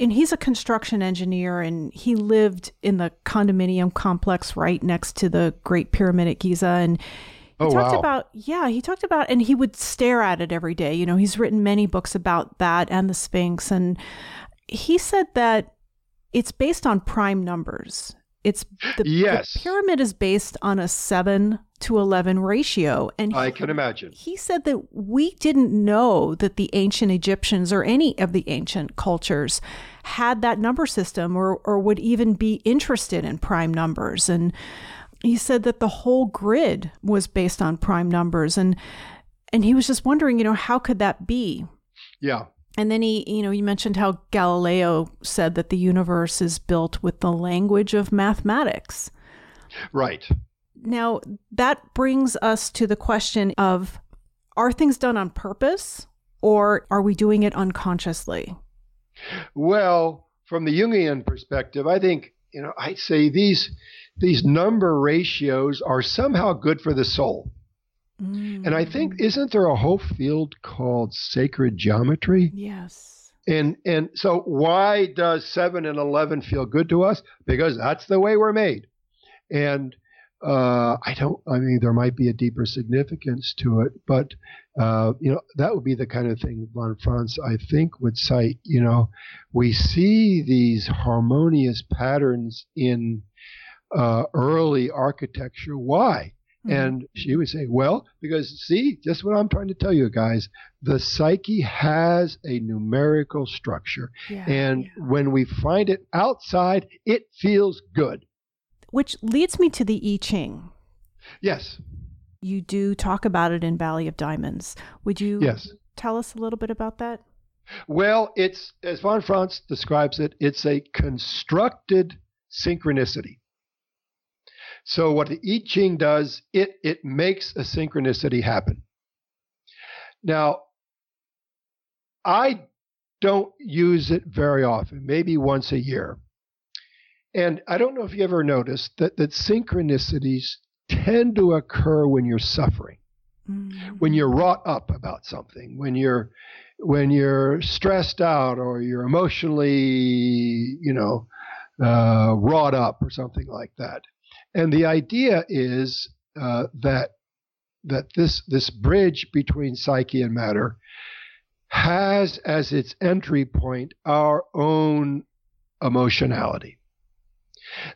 And he's a construction engineer, and he lived in the condominium complex right next to the Great Pyramid at Giza. And he Oh, talked wow. about yeah he talked about and he would stare at it every day you know he's written many books about that and the sphinx and he said that it's based on prime numbers it's the, the pyramid is based on a seven to 11 ratio. And I can imagine. He said that we didn't know that the ancient Egyptians or any of the ancient cultures had that number system or, or would even be interested in prime numbers. And he said that the whole grid was based on prime numbers. And, and he was just wondering, you know, how could that be? Yeah. And then he, you know, you mentioned how Galileo said that the universe is built with the language of mathematics. Right. Now, that brings us to the question of are things done on purpose or are we doing it unconsciously? Well, from the Jungian perspective, I think, you know, I'd say these these number ratios are somehow good for the soul. Mm. And I think mm. isn't there a whole field called sacred geometry? Yes. And and so why does 7 and 11 feel good to us? Because that's the way we're made. And uh, I don't. I mean, there might be a deeper significance to it, but uh, you know, that would be the kind of thing von Franz, I think, would cite. You know, we see these harmonious patterns in uh, early architecture. Why? Mm-hmm. And she would say, well, because see, just what I'm trying to tell you guys, the psyche has a numerical structure. Yeah, and yeah. when we find it outside, it feels good. Which leads me to the I Ching. Yes. You do talk about it in Valley of Diamonds. Would you yes. tell us a little bit about that? Well, it's as von Franz describes it, it's a constructed synchronicity. So what the I Ching does, it it makes a synchronicity happen. Now, I don't use it very often, maybe once a year. And I don't know if you ever noticed that, that synchronicities tend to occur when you're suffering, mm-hmm. when you're wrought up about something, when you're when you're stressed out or you're emotionally, you know, uh, wrought up or something like that. And the idea is uh, that that this this bridge between psyche and matter has as its entry point our own emotionality.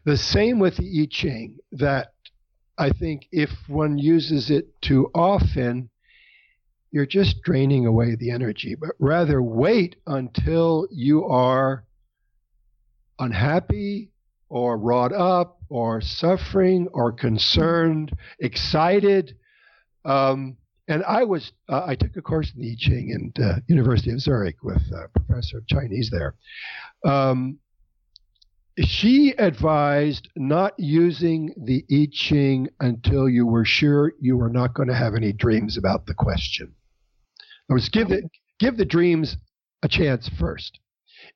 The same with the I Ching, that I think if one uses it too often, you're just draining away the energy, but rather wait until you are unhappy or wrought up or suffering or concerned, excited. Um, and I was, uh, I took a course in I Ching at uh, University of Zurich with a professor of Chinese there. Um, she advised not using the I Ching until you were sure you were not going to have any dreams about the question. In words, give the, give the dreams a chance first.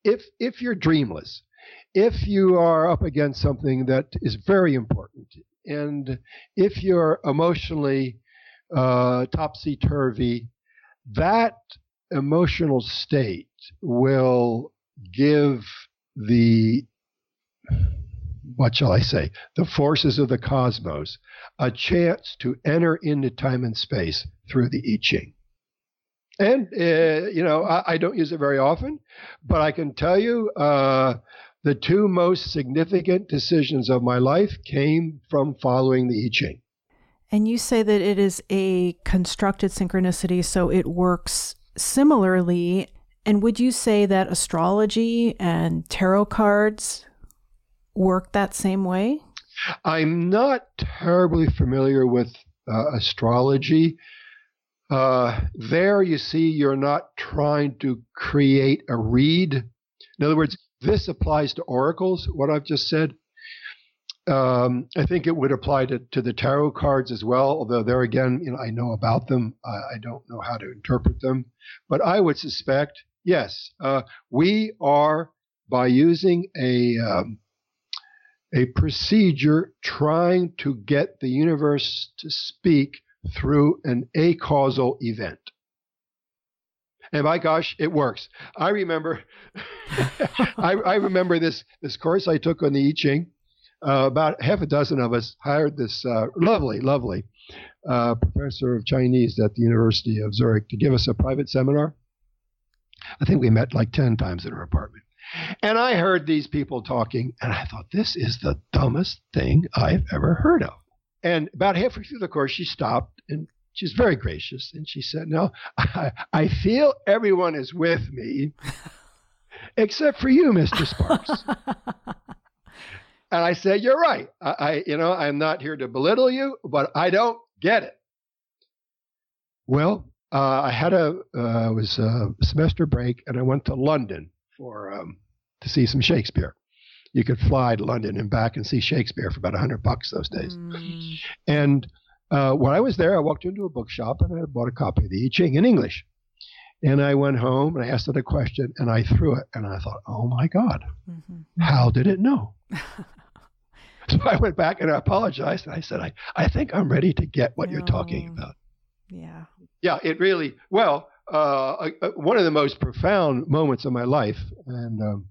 If, if you're dreamless, if you are up against something that is very important, and if you're emotionally uh, topsy turvy, that emotional state will give the what shall I say, the forces of the cosmos, a chance to enter into time and space through the I Ching. And, uh, you know, I, I, don't use it very often, but I can tell you uh, the two most significant decisions of my life came from following the I Ching. And you say that it is a constructed synchronicity, so it works similarly. And would you say that astrology and tarot cards work that same way? I'm not terribly familiar with uh, astrology. Uh, there, you see, you're not trying to create a read. In other words, this applies to oracles, what I've just said. Um, I think it would apply to, to the tarot cards as well, although there again, you know, I know about them. I, I don't know how to interpret them. But I would suspect, yes, uh, we are, by using a, um, a procedure trying to get the universe to speak through an acausal event. And my gosh, it works. I remember, <laughs> I, I, remember this this course I took on the I Ching. Uh, about half a dozen of us hired this uh, lovely, lovely uh, professor of Chinese at the University of Zurich to give us a private seminar. I think we met like ten times in her apartment. And I heard these people talking, and I thought, this is the dumbest thing I've ever heard of. And about halfway through the course, she stopped and she's very gracious. And she said, No, I, I feel everyone is with me <laughs> except for you, Mr. Sparks. and I said, You're right. I, I, you know, I'm not here to belittle you, but I don't get it. Well, uh, I had a uh, was a semester break, and I went to London for um, to see some Shakespeare. You could fly to London and back and see Shakespeare for about a hundred bucks those days. Mm. And uh, when I was there, I walked into a bookshop and I bought a copy of the I Ching in English. And I went home and I asked it a question and I threw it and I thought, oh my God, mm-hmm. how did it know? <laughs> so I went back and I apologized and I said, I, I think I'm ready to get what no. you're talking about. Yeah. Yeah, it really, well, uh, uh, one of the most profound moments of my life, and um,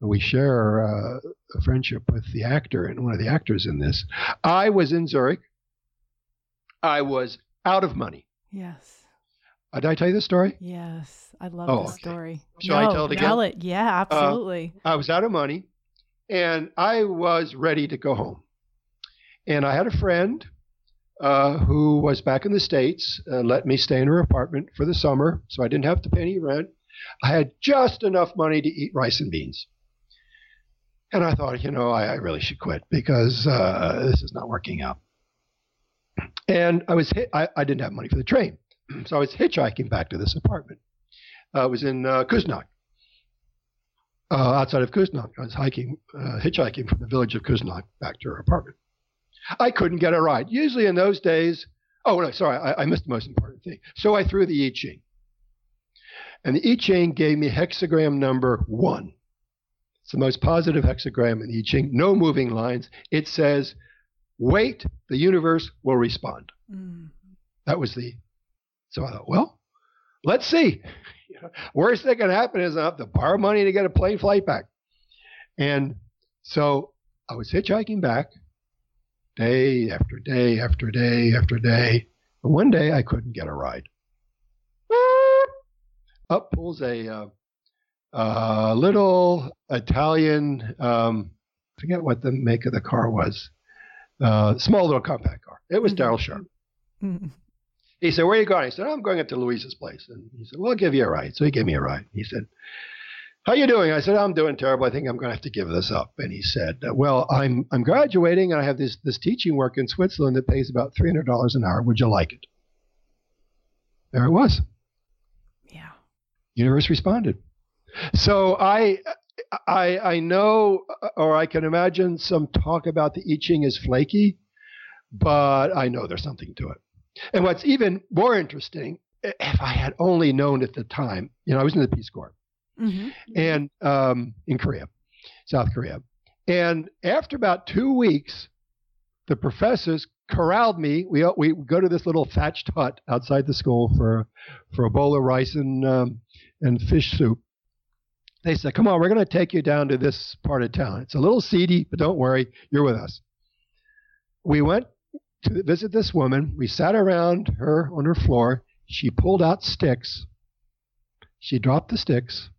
we share uh, a friendship with the actor and one of the actors in this. I was in Zurich. I was out of money. Yes. Uh, did I tell you the story? Yes, I love oh, the okay. story. Shall no, I tell it again? Tell it. Yeah, uh, absolutely. I was out of money, and I was ready to go home. And I had a friend uh, who was back in the States, uh, let me stay in her apartment for the summer, so I didn't have to pay any rent. I had just enough money to eat rice and beans. And I thought, you know, I, I really should quit because uh, this is not working out. And I was hit, I, I, didn't have money for the train, <clears throat> so I was hitchhiking back to this apartment. Uh, I was in uh, uh, outside of Küsnacht. I was hiking, hitchhiking from the village of Küsnacht back to her apartment. I couldn't get a ride. Usually in those days, oh, no, sorry, I, I missed the most important thing. So I threw the I Ching. And the I Ching gave me hexagram number one. It's the most positive hexagram in the I Ching, no moving lines. It says, wait, the universe will respond. Mm. That was the, so I thought, well, let's see. You <laughs> know, worst that can happen is I have to borrow money to get a plane flight back. And so I was hitchhiking back day after day after day after day. And one day I couldn't get a ride. Up pulls a uh, uh, little Italian, um, forget what the make of the car was, uh, small little compact car. It was mm-hmm. Daryl Sharp. Mm-hmm. He said, Where are you going? I said, I'm going up to Louise's place. And he said, Well, I'll give you a ride. So he gave me a ride. He said, how you doing? I said, I'm doing terrible. I think I'm going to have to give this up. And he said, Well, I'm I'm graduating and I have this this teaching work in Switzerland that pays about three hundred dollars an hour. Would you like it? There it was. Yeah. Universe responded. So I I I know or I can imagine some talk about the I Ching is flaky, but I know there's something to it. And what's even more interesting, if I had only known at the time, you know, I was in the Peace Corps mm-hmm. and um, in Korea, South Korea. And after about two weeks, the professors corralled me. We we go to this little thatched hut outside the school for for a bowl of rice and um, and fish soup. They said, "Come on, we're going to take you down to this part of town. It's a little seedy, but don't worry, you're with us." We went to visit this woman. We sat around her on her floor. She pulled out sticks. She dropped the sticks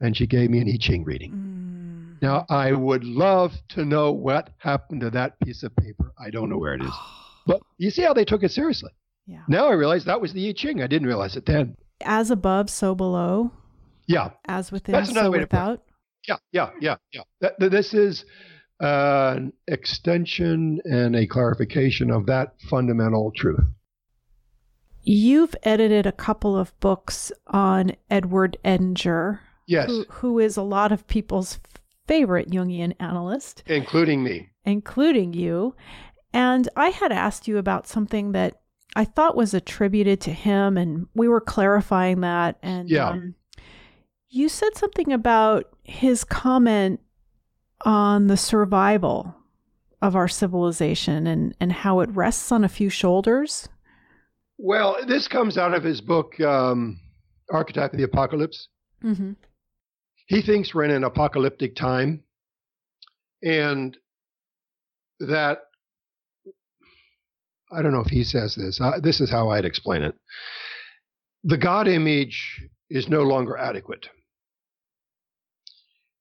and she gave me an I Ching reading. Mm. Now, I would love to know what happened to that piece of paper. I don't know where it is. <gasps> but you see how they took it seriously. Yeah. Now I realize that was the I Ching. I didn't realize it then. As above, so below. Yeah. As within, That's so without. Yeah, yeah, yeah, yeah. That, this is uh, an extension and a clarification of that fundamental truth. You've edited a couple of books on Edward Edinger. Yes. Who, who is a lot of people's favorite Jungian analyst, including me, including you. And I had asked you about something that I thought was attributed to him, and we were clarifying that. And yeah. Um, you said something about his comment on the survival of our civilization and, and how it rests on a few shoulders. Well, this comes out of his book, um, Archetype of the Apocalypse. Mm-hmm he thinks we're in an apocalyptic time and that I don't know if he says this. This is how I'd explain it. The God image is no longer adequate.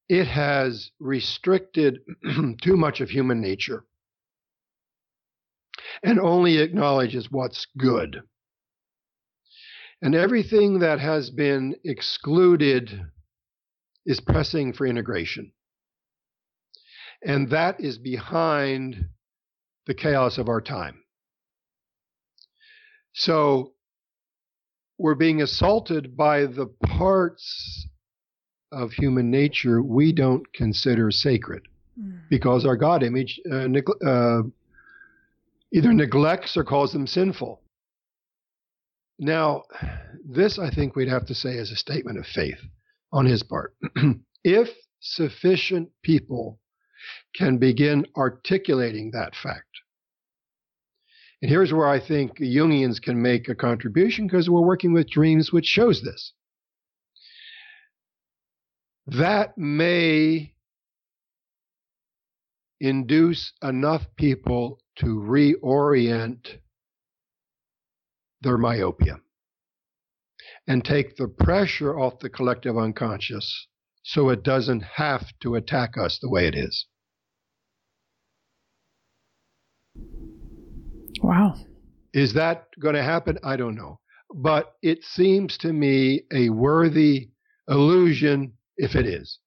It has restricted <clears throat> too much of human nature. and only acknowledges what's good. And everything that has been excluded is pressing for integration. And that is behind the chaos of our time. So we're being assaulted by the parts of human nature we don't consider sacred mm. because our God image uh, neg- uh, either neglects or calls them sinful. Now, this I think we'd have to say is a statement of faith on his part. <clears throat> if sufficient people can begin articulating that fact, and here's where I think Jungians can make a contribution because we're working with dreams, which shows this. That may induce enough people to reorient their myopia and take the pressure off the collective unconscious so it doesn't have to attack us the way it is. Wow. Is that going to happen? I don't know. But it seems to me a worthy illusion if it is.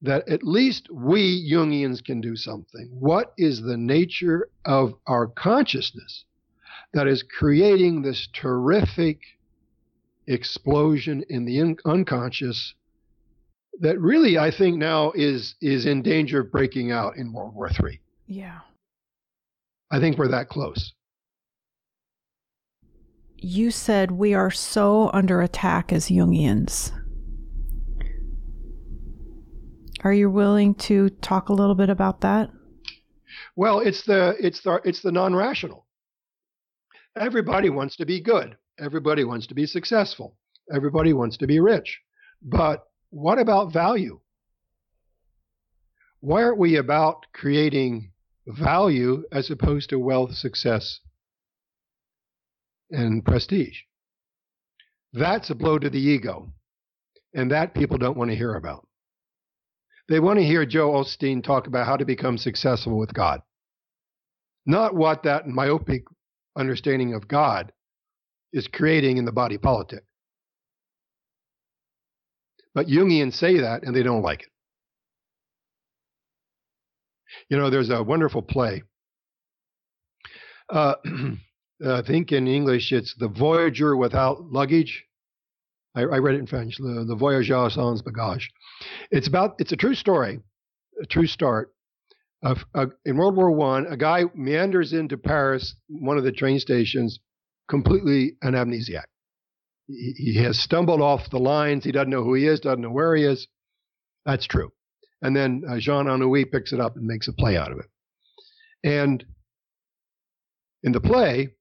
That at least we Jungians can do something. What is the nature of our consciousness that is creating this terrific explosion in the un- unconscious that really I think now is is in danger of breaking out in World War III. Yeah. I think we're that close. You said we are so under attack as Jungians. Are you willing to talk a little bit about that? Well, it's the it's the it's the non-rational. Everybody wants to be good. Everybody wants to be successful. Everybody wants to be rich. But what about value? Why aren't we about creating value as opposed to wealth, success, and prestige. That's a blow to the ego. And that people don't want to hear about. They want to hear Joel Osteen talk about how to become successful with God. Not what that myopic understanding of God is creating in the body politic. But Jungians say that and they don't like it. You know, there's a wonderful play. Uh, <clears throat> I think in English it's The Voyager Without Luggage. I, I read it in French, Le, Le Voyageur sans bagage. It's about, it's a true story, a true start. Of, uh, in World War One, a guy meanders into Paris, one of the train stations, completely an amnesiac. He, has stumbled off the lines. He doesn't know who he is, doesn't know where he is. That's true. And then uh, Jean Anouilh picks it up and makes a play out of it. And in the play,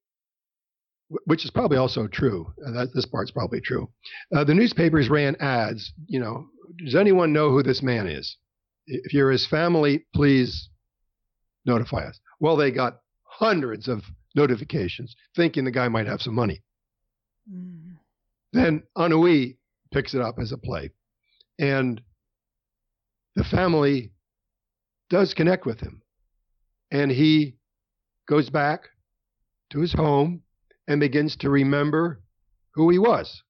which is probably also true, uh, that, this part's probably true, uh, the newspapers ran ads, you know, does anyone know who this man is? If you're his family, please notify us. Well, they got hundreds of notifications thinking the guy might have some money. Mm. Then Anouilh picks it up as a play. And the family does connect with him. And he goes back to his home and begins to remember who he was.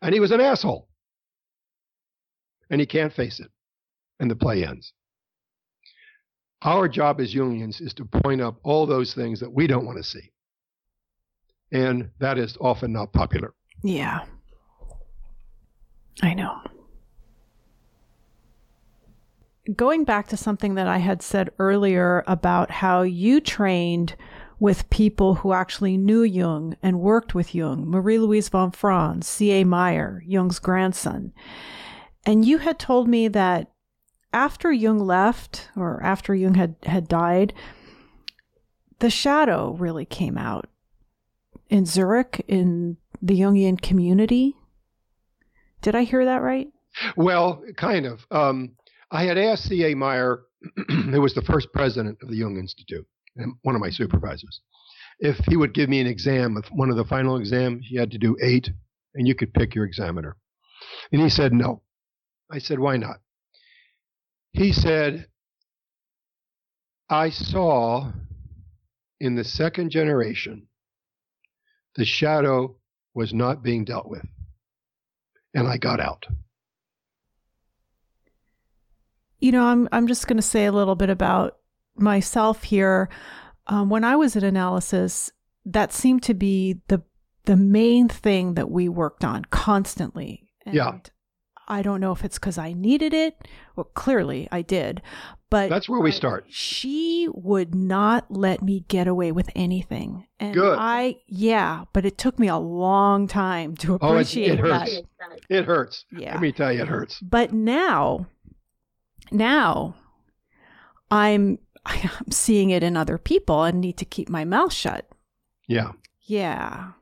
And he was an asshole. And he can't face it. And the play ends. Our job as Jungians is to point up all those things that we don't want to see. And that is often not popular. Yeah. I know going back to something that I had said earlier about how you trained with people who actually knew Jung and worked with Jung, Marie Louise von Franz, C.A. Meier, Jung's grandson. And you had told me that after Jung left, or after Jung had, had died, the shadow really came out in Zurich in the Jungian community. Did I hear that right? Well, kind of. Um, I had asked C.A. Meier, <clears throat> who was the first president of the Jung Institute, and one of my supervisors, if he would give me an exam. One of the final exams, you had to do eight, and you could pick your examiner. And he said no. I said, why not? He said, I saw in the second generation, the shadow was not being dealt with. And I got out. You know, I'm I'm just going to say a little bit about myself here. Um, when I was at analysis, that seemed to be the the main thing that we worked on constantly. And yeah. I don't know if it's because I needed it. Well, clearly I did, but that's where we start. She would not let me get away with anything, and Good. I yeah, but it took me a long time to appreciate oh, it, it hurts. that. It hurts. Yeah, let me tell you, it hurts. But now, now, I'm <laughs> I'm seeing it in other people and need to keep my mouth shut. Yeah. Yeah.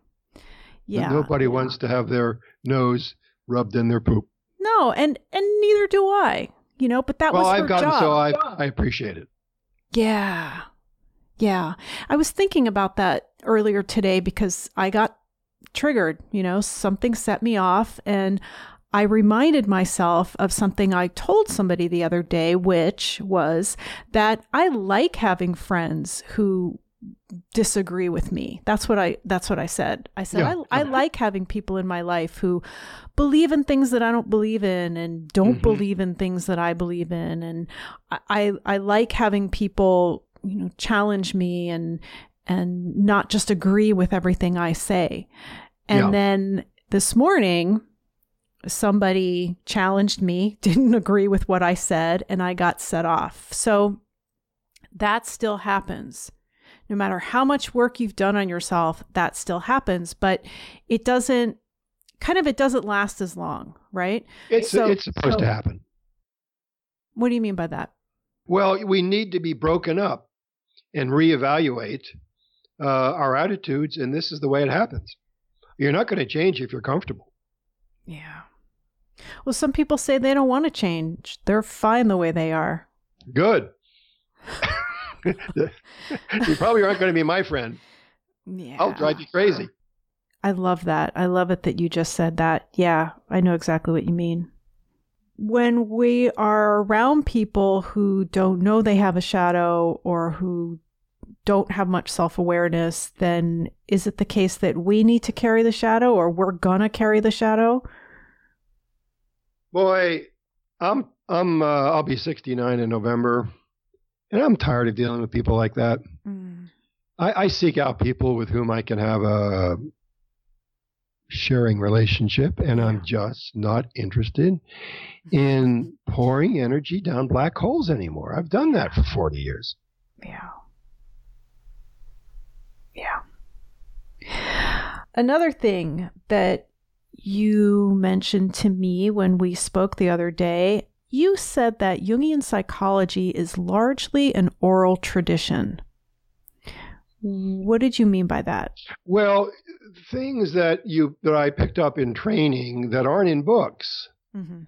Yeah. And nobody wants to have their nose rubbed in their poop. No, and and neither do I. You know, but that was her job. well, was I've her gotten job. so I I appreciate it. Yeah. Yeah. I was thinking about that earlier today because I got triggered, you know, something set me off and I reminded myself of something I told somebody the other day, which was that I like having friends who disagree with me. That's what I that's what I said. I said Yeah. I, I like having people in my life who believe in things that I don't believe in and don't Mhm. believe in things that I believe in and I I, I like having people, you know, challenge me and and not just agree with everything I say. And Yeah. then this morning somebody challenged me, <laughs> didn't agree with what I said, and I got set off. So that still happens. No matter how much work you've done on yourself, that still happens, but it doesn't kind of it doesn't last as long, right? It's So- it's supposed to happen. What do you mean by that? Well, we need to be broken up and reevaluate uh, our attitudes, and this is the way it happens. You're not going to change if you're comfortable. Yeah. Well, some people say they don't want to change. They're fine the way they are. Good. <laughs> <laughs> you probably aren't going to be my friend. Yeah. I'll drive you crazy. I love that. I love it that you just said that. Yeah, I know exactly what you mean. When we are around people who don't know they have a shadow or who don't have much self awareness, then is it the case that we need to carry the shadow or we're gonna carry the shadow? Boy, I'm I'm uh, I'll be 69 in November, and I'm tired of dealing with people like that. Mm. I, I seek out people with whom I can have a sharing relationship, and I'm just not interested in pouring energy down black holes anymore. I've done that for 40 years. Yeah. Yeah. Another thing that you mentioned to me when we spoke the other day, you said that Jungian psychology is largely an oral tradition. What did you mean by that? Well, things that you that I picked up in training that aren't in books. Mm-hmm.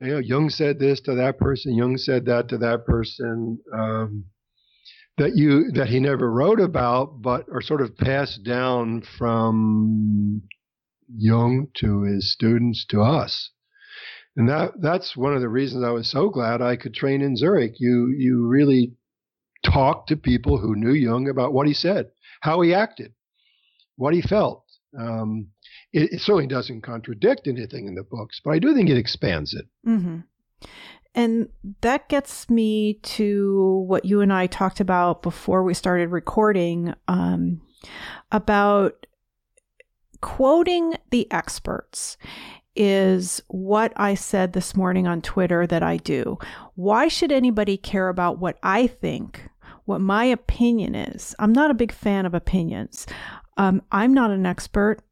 You know, Jung said this to that person. Jung said that to that person. Um, that you that he never wrote about, but are sort of passed down from Jung to his students to us. And that that's one of the reasons I was so glad I could train in Zurich. You you really talked to people who knew Jung about what he said, how he acted, what he felt. Um, it, it certainly doesn't contradict anything in the books, but I do think it expands it. Mm-hmm. And that gets me to what you and I talked about before we started recording um, about quoting the experts is what I said this morning on Twitter that I do. Why should anybody care about what I think, what my opinion is? I'm not a big fan of opinions. Um, I'm not an expert,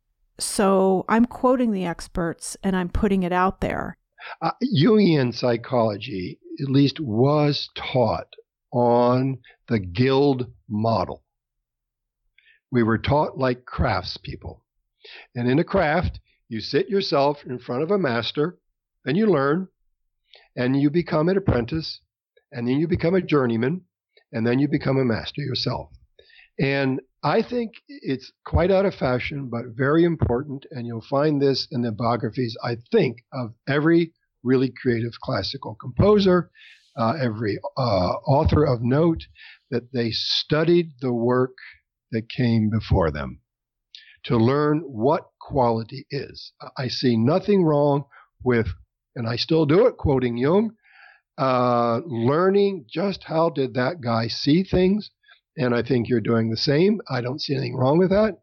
so I'm quoting the experts and I'm putting it out there. Uh, Jungian psychology, at least, was taught on the guild model. We were taught like craftspeople. And in a craft, you sit yourself in front of a master, and you learn, and you become an apprentice, and then you become a journeyman, and then you become a master yourself. And I think it's quite out of fashion, but very important. And you'll find this in the biographies, I think, of every really creative classical composer, uh, every uh, author of note. that they studied the work that came before them to learn what quality is. I see nothing wrong with, and I still do it, quoting Jung, uh, learning just how did that guy see things. And I think you're doing the same. I don't see anything wrong with that.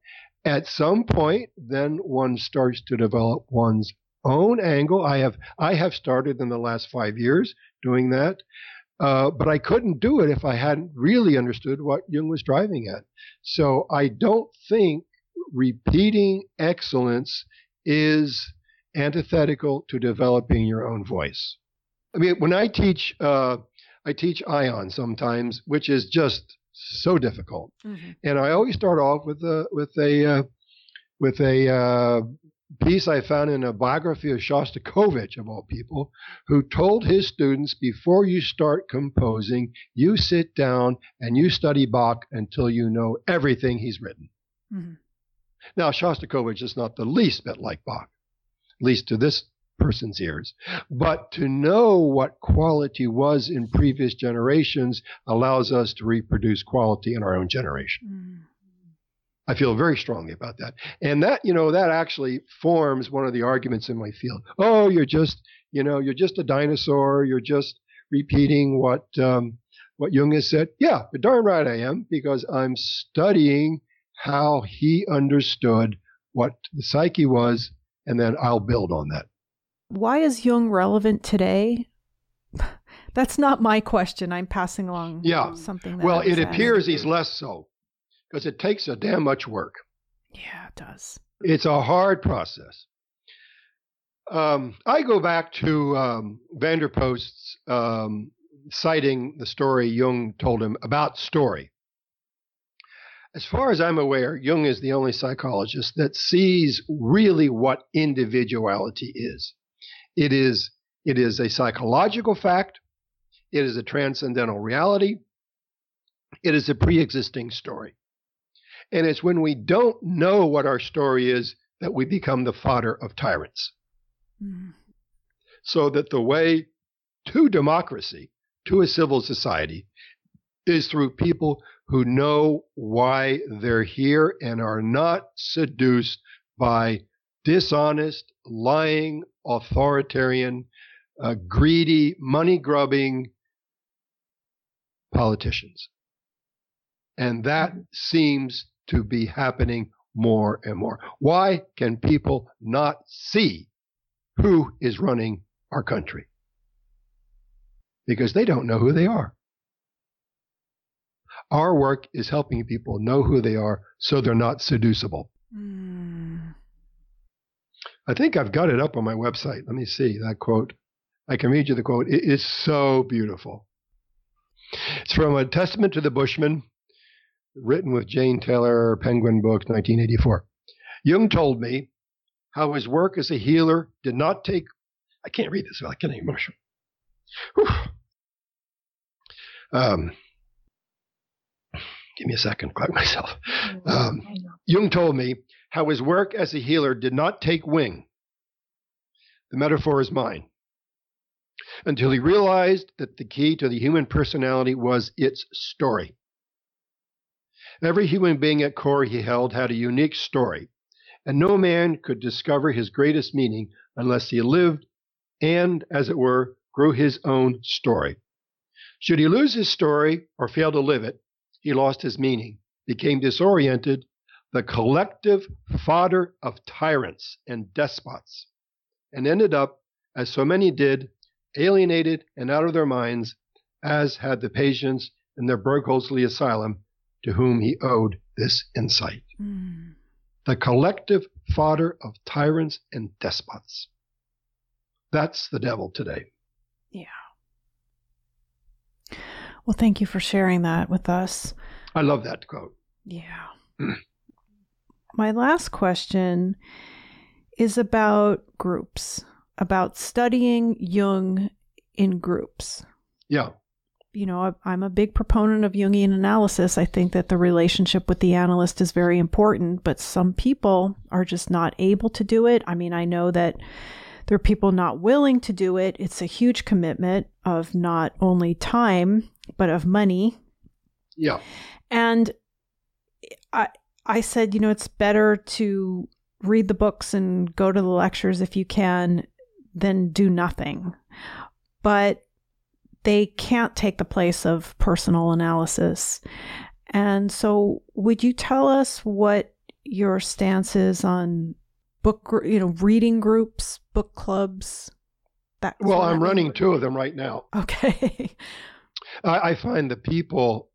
At some point, then one starts to develop one's own angle. I have I have started in the last five years doing that, uh, but I couldn't do it if I hadn't really understood what Jung was driving at. So I don't think repeating excellence is antithetical to developing your own voice. I mean, when I teach, uh, I teach Aion sometimes, which is just so difficult, mm-hmm. and I always start off with a with a uh, with a uh, piece I found in a biography of Shostakovich, of all people, who told his students before you start composing, you sit down and you study Bach until you know everything he's written. Mm-hmm. Now, Shostakovich is not the least bit like Bach, at least to this person's ears. But to know what quality was in previous generations allows us to reproduce quality in our own generation. Mm. I feel very strongly about that. And that, you know, that actually forms one of the arguments in my field. Oh, you're just, you know, you're just a dinosaur. You're just repeating what um, what Jung has said. Yeah, darn right I am because I'm studying how he understood what the psyche was, and then I'll build on that. Why is Jung relevant today? <laughs> That's not my question. I'm passing along yeah. something. well, it appears he's less so because it takes a damn much work. Yeah, it does. It's a hard process. Um, I go back to um, Van der Post's um, citing the story Jung told him about story. As far as I'm aware, Jung is the only psychologist that sees really what individuality is. It is it is a psychological fact. It is a transcendental reality. It is a pre-existing story. And it's when we don't know what our story is that we become the fodder of tyrants. Mm. So that the way to democracy, to a civil society, is through people who know why they're here and are not seduced by dishonest, lying, authoritarian, uh, greedy, money grubbing politicians. And that mm-hmm. seems to be happening more and more. Why can people not see who is running our country? Because they don't know who they are. Our work is helping people know who they are so they're not seducible. Mm. I think I've got it up on my website. Let me see that quote. I can read you the quote. It is so beautiful. It's from A Testament to the Bushman written with Jane Taylor, Penguin Books, 1984. Jung told me how his work as a healer did not take. I can't read this without getting emotional. Um, give me a second, collect <laughs> myself. Um, Jung told me how his work as a healer did not take wing. The metaphor is mine. Until he realized that the key to the human personality was its story. Every human being at core he held had a unique story, and no man could discover his greatest meaning unless he lived and, as it were, grew his own story. Should he lose his story or fail to live it, he lost his meaning, became disoriented, the collective fodder of tyrants and despots, and ended up, as so many did, alienated and out of their minds, as had the patients in their Burghölzli asylum to whom he owed this insight. Mm. The collective fodder of tyrants and despots. That's the devil today. Yeah. Well, thank you for sharing that with us. I love that quote. Yeah. <clears throat> My last question is about groups, about studying Jung in groups. Yeah you know, I'm a big proponent of Jungian analysis. I think that the relationship with the analyst is very important, but some people are just not able to do it. I mean, I know that there are people not willing to do it. It's a huge commitment of not only time, but of money. Yeah. And I I said, you know, it's better to read the books and go to the lectures if you can than do nothing. But they can't take the place of personal analysis. And so, would you tell us what your stance is on book, you know, reading groups, book clubs? That well, I'm running two of them right now. Okay. <laughs> I, I, find the people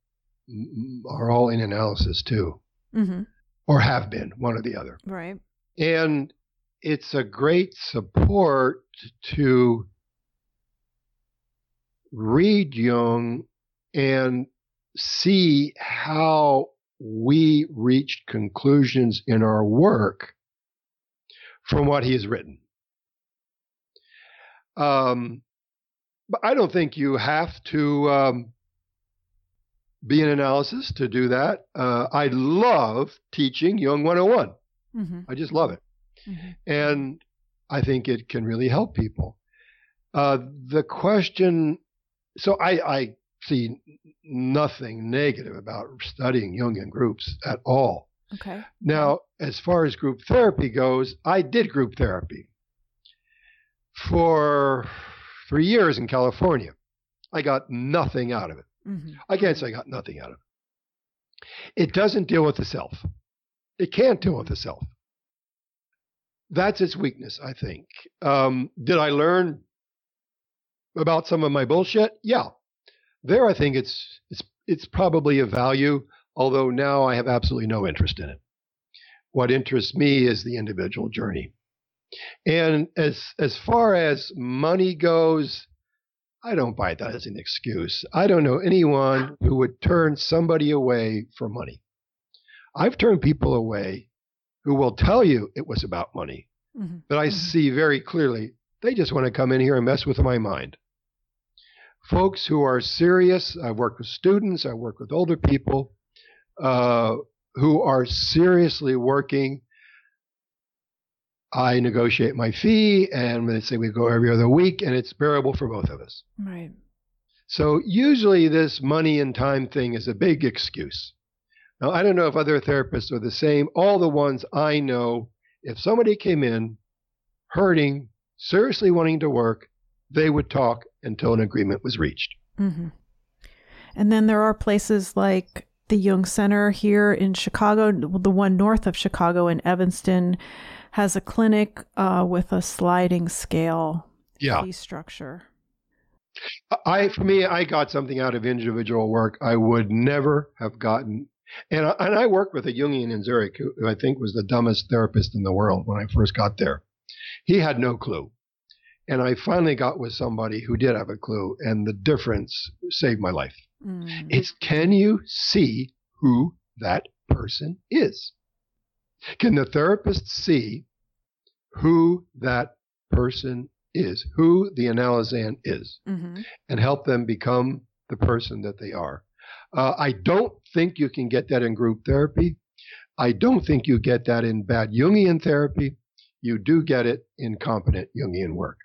are all in analysis too, mm-hmm. or have been one or the other. Right. And it's a great support to read Jung and see how we reached conclusions in our work from what he has written. Um, but I don't think you have to um, be an analysis to do that. Uh, I love teaching Jung 101. Mm-hmm. I just love it. Mm-hmm. And I think it can really help people. Uh, the question so I, I see nothing negative about studying Jungian groups at all. Okay. Now, as far as group therapy goes, I did group therapy for three years in California. I got nothing out of it. Mm-hmm. I can't say I got nothing out of it. It doesn't deal with the self. It can't deal with the self. That's its weakness, I think. Um, did I learn about some of my bullshit? Yeah. There I think it's it's it's probably of value, although now I have absolutely no interest in it. What interests me is the individual journey. And as as far as money goes, I don't buy that as an excuse. I don't know anyone who would turn somebody away for money. I've turned people away who will tell you it was about money. Mm-hmm. But I mm-hmm. see very clearly they just want to come in here and mess with my mind. Folks who are serious, I work with students, I work with older people uh, who are seriously working. I negotiate my fee, and they say we go every other week, and it's bearable for both of us. Right. So usually this money and time thing is a big excuse. Now, I don't know if other therapists are the same. All the ones I know, if somebody came in hurting, seriously wanting to work, they would talk until an agreement was reached. Mm-hmm. And then there are places like the Jung Center here in Chicago, the one north of Chicago in Evanston, has a clinic uh, with a sliding scale yeah. fee structure. I, for me, I got something out of individual work I would never have gotten. And I, and I worked with a Jungian in Zurich who I think was the dumbest therapist in the world when I first got there. He had no clue. And I finally got with somebody who did have a clue, and the difference saved my life. Mm. It's can you see who that person is? Can the therapist see who that person is, who the analysand is, mm-hmm. and help them become the person that they are? Uh, I don't think you can get that in group therapy. I don't think you get that in bad Jungian therapy. You do get it in competent Jungian work.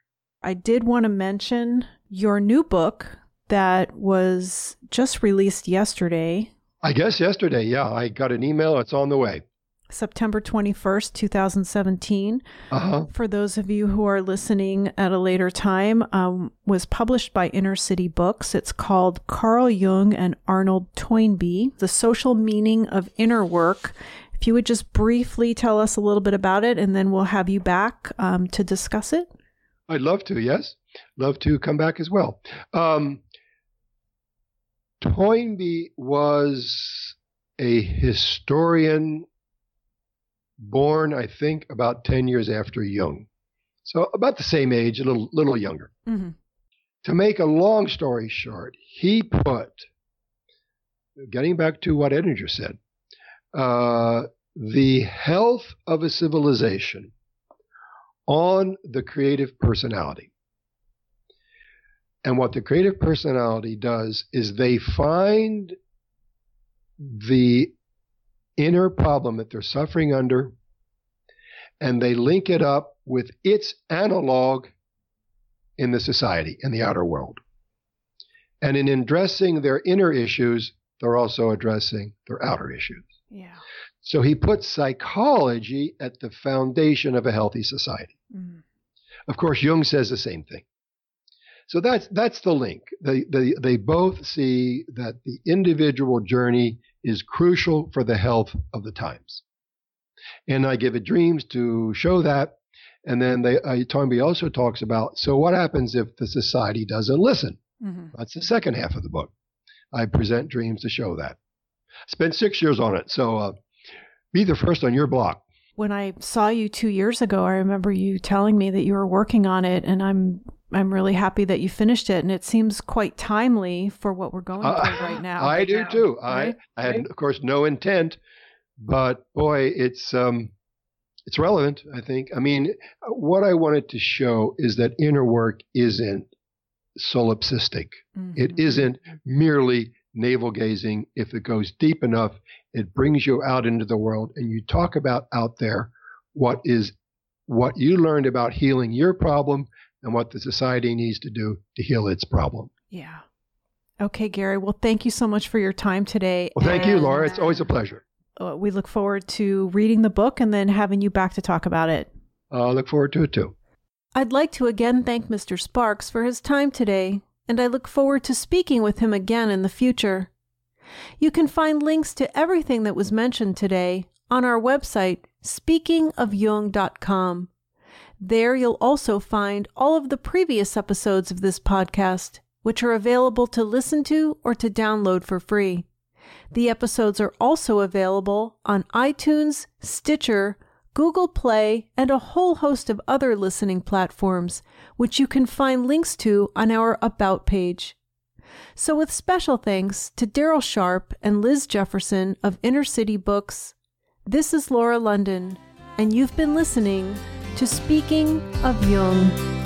I did want to mention your new book that was just released yesterday. I guess yesterday, yeah. I got an email. It's on the way. September 21st, 2017. Uh-huh. For those of you who are listening at a later time, um, was published by Inner City Books. It's called Carl Jung and Arnold Toynbee The Social Meaning of Inner Work. If you would just briefly tell us a little bit about it, and then we'll have you back um, to discuss it. I'd love to, yes. Love to come back as well. Um, Toynbee was a historian born, I think, about 10 years after Jung. So about the same age, a little, little younger. Mm-hmm. To make a long story short, he put, getting back to what Edinger said, uh, the health of a civilization on the creative personality. And what the creative personality does is they find the inner problem that they're suffering under and they link it up with its analog in the society, in the outer world. And in addressing their inner issues, they're also addressing their outer issues. Yeah. So he puts psychology at the foundation of a healthy society. Mm. Of course, Jung says the same thing. So that's that's the link. They, they they both see that the individual journey is crucial for the health of the times. And I give it dreams to show that. And then they uh, Toynbee also talks about so what happens if the society doesn't listen? hmm That's the second half of the book. I present dreams to show that. Spent six years on it, so uh, be the first on your block. When I saw you two years ago, I remember you telling me that you were working on it, and I'm I'm really happy that you finished it, and it seems quite timely for what we're going Uh, through <laughs> right now. I do now, too. right? I, I had, of course, no intent, but boy, it's um, it's relevant. I think. I mean, what I wanted to show is that inner work isn't solipsistic. It Mhm. isn't merely navel gazing. If it goes deep enough, it brings you out into the world, and you talk about out there what is what you learned about healing your problem and what the society needs to do to heal its problem. Yeah. Okay, Gary. Well, thank you so much for your time today. Well, thank you, Laura. It's always a pleasure. uh, we look forward to reading the book and then having you back to talk about it. I look forward to it too. I'd like to again thank Mr. Sparks for his time today, and I look forward to speaking with him again in the future. You can find links to everything that was mentioned today on our website, speakingofjung.com. There you'll also find all of the previous episodes of this podcast, which are available to listen to or to download for free. The episodes are also available on iTunes, Stitcher, Google Play, and a whole host of other listening platforms, which you can find links to on our About page. So, with special thanks to Daryl Sharp and Liz Jefferson of Inner City Books, this is Laura London, and you've been listening to Speaking of Jung.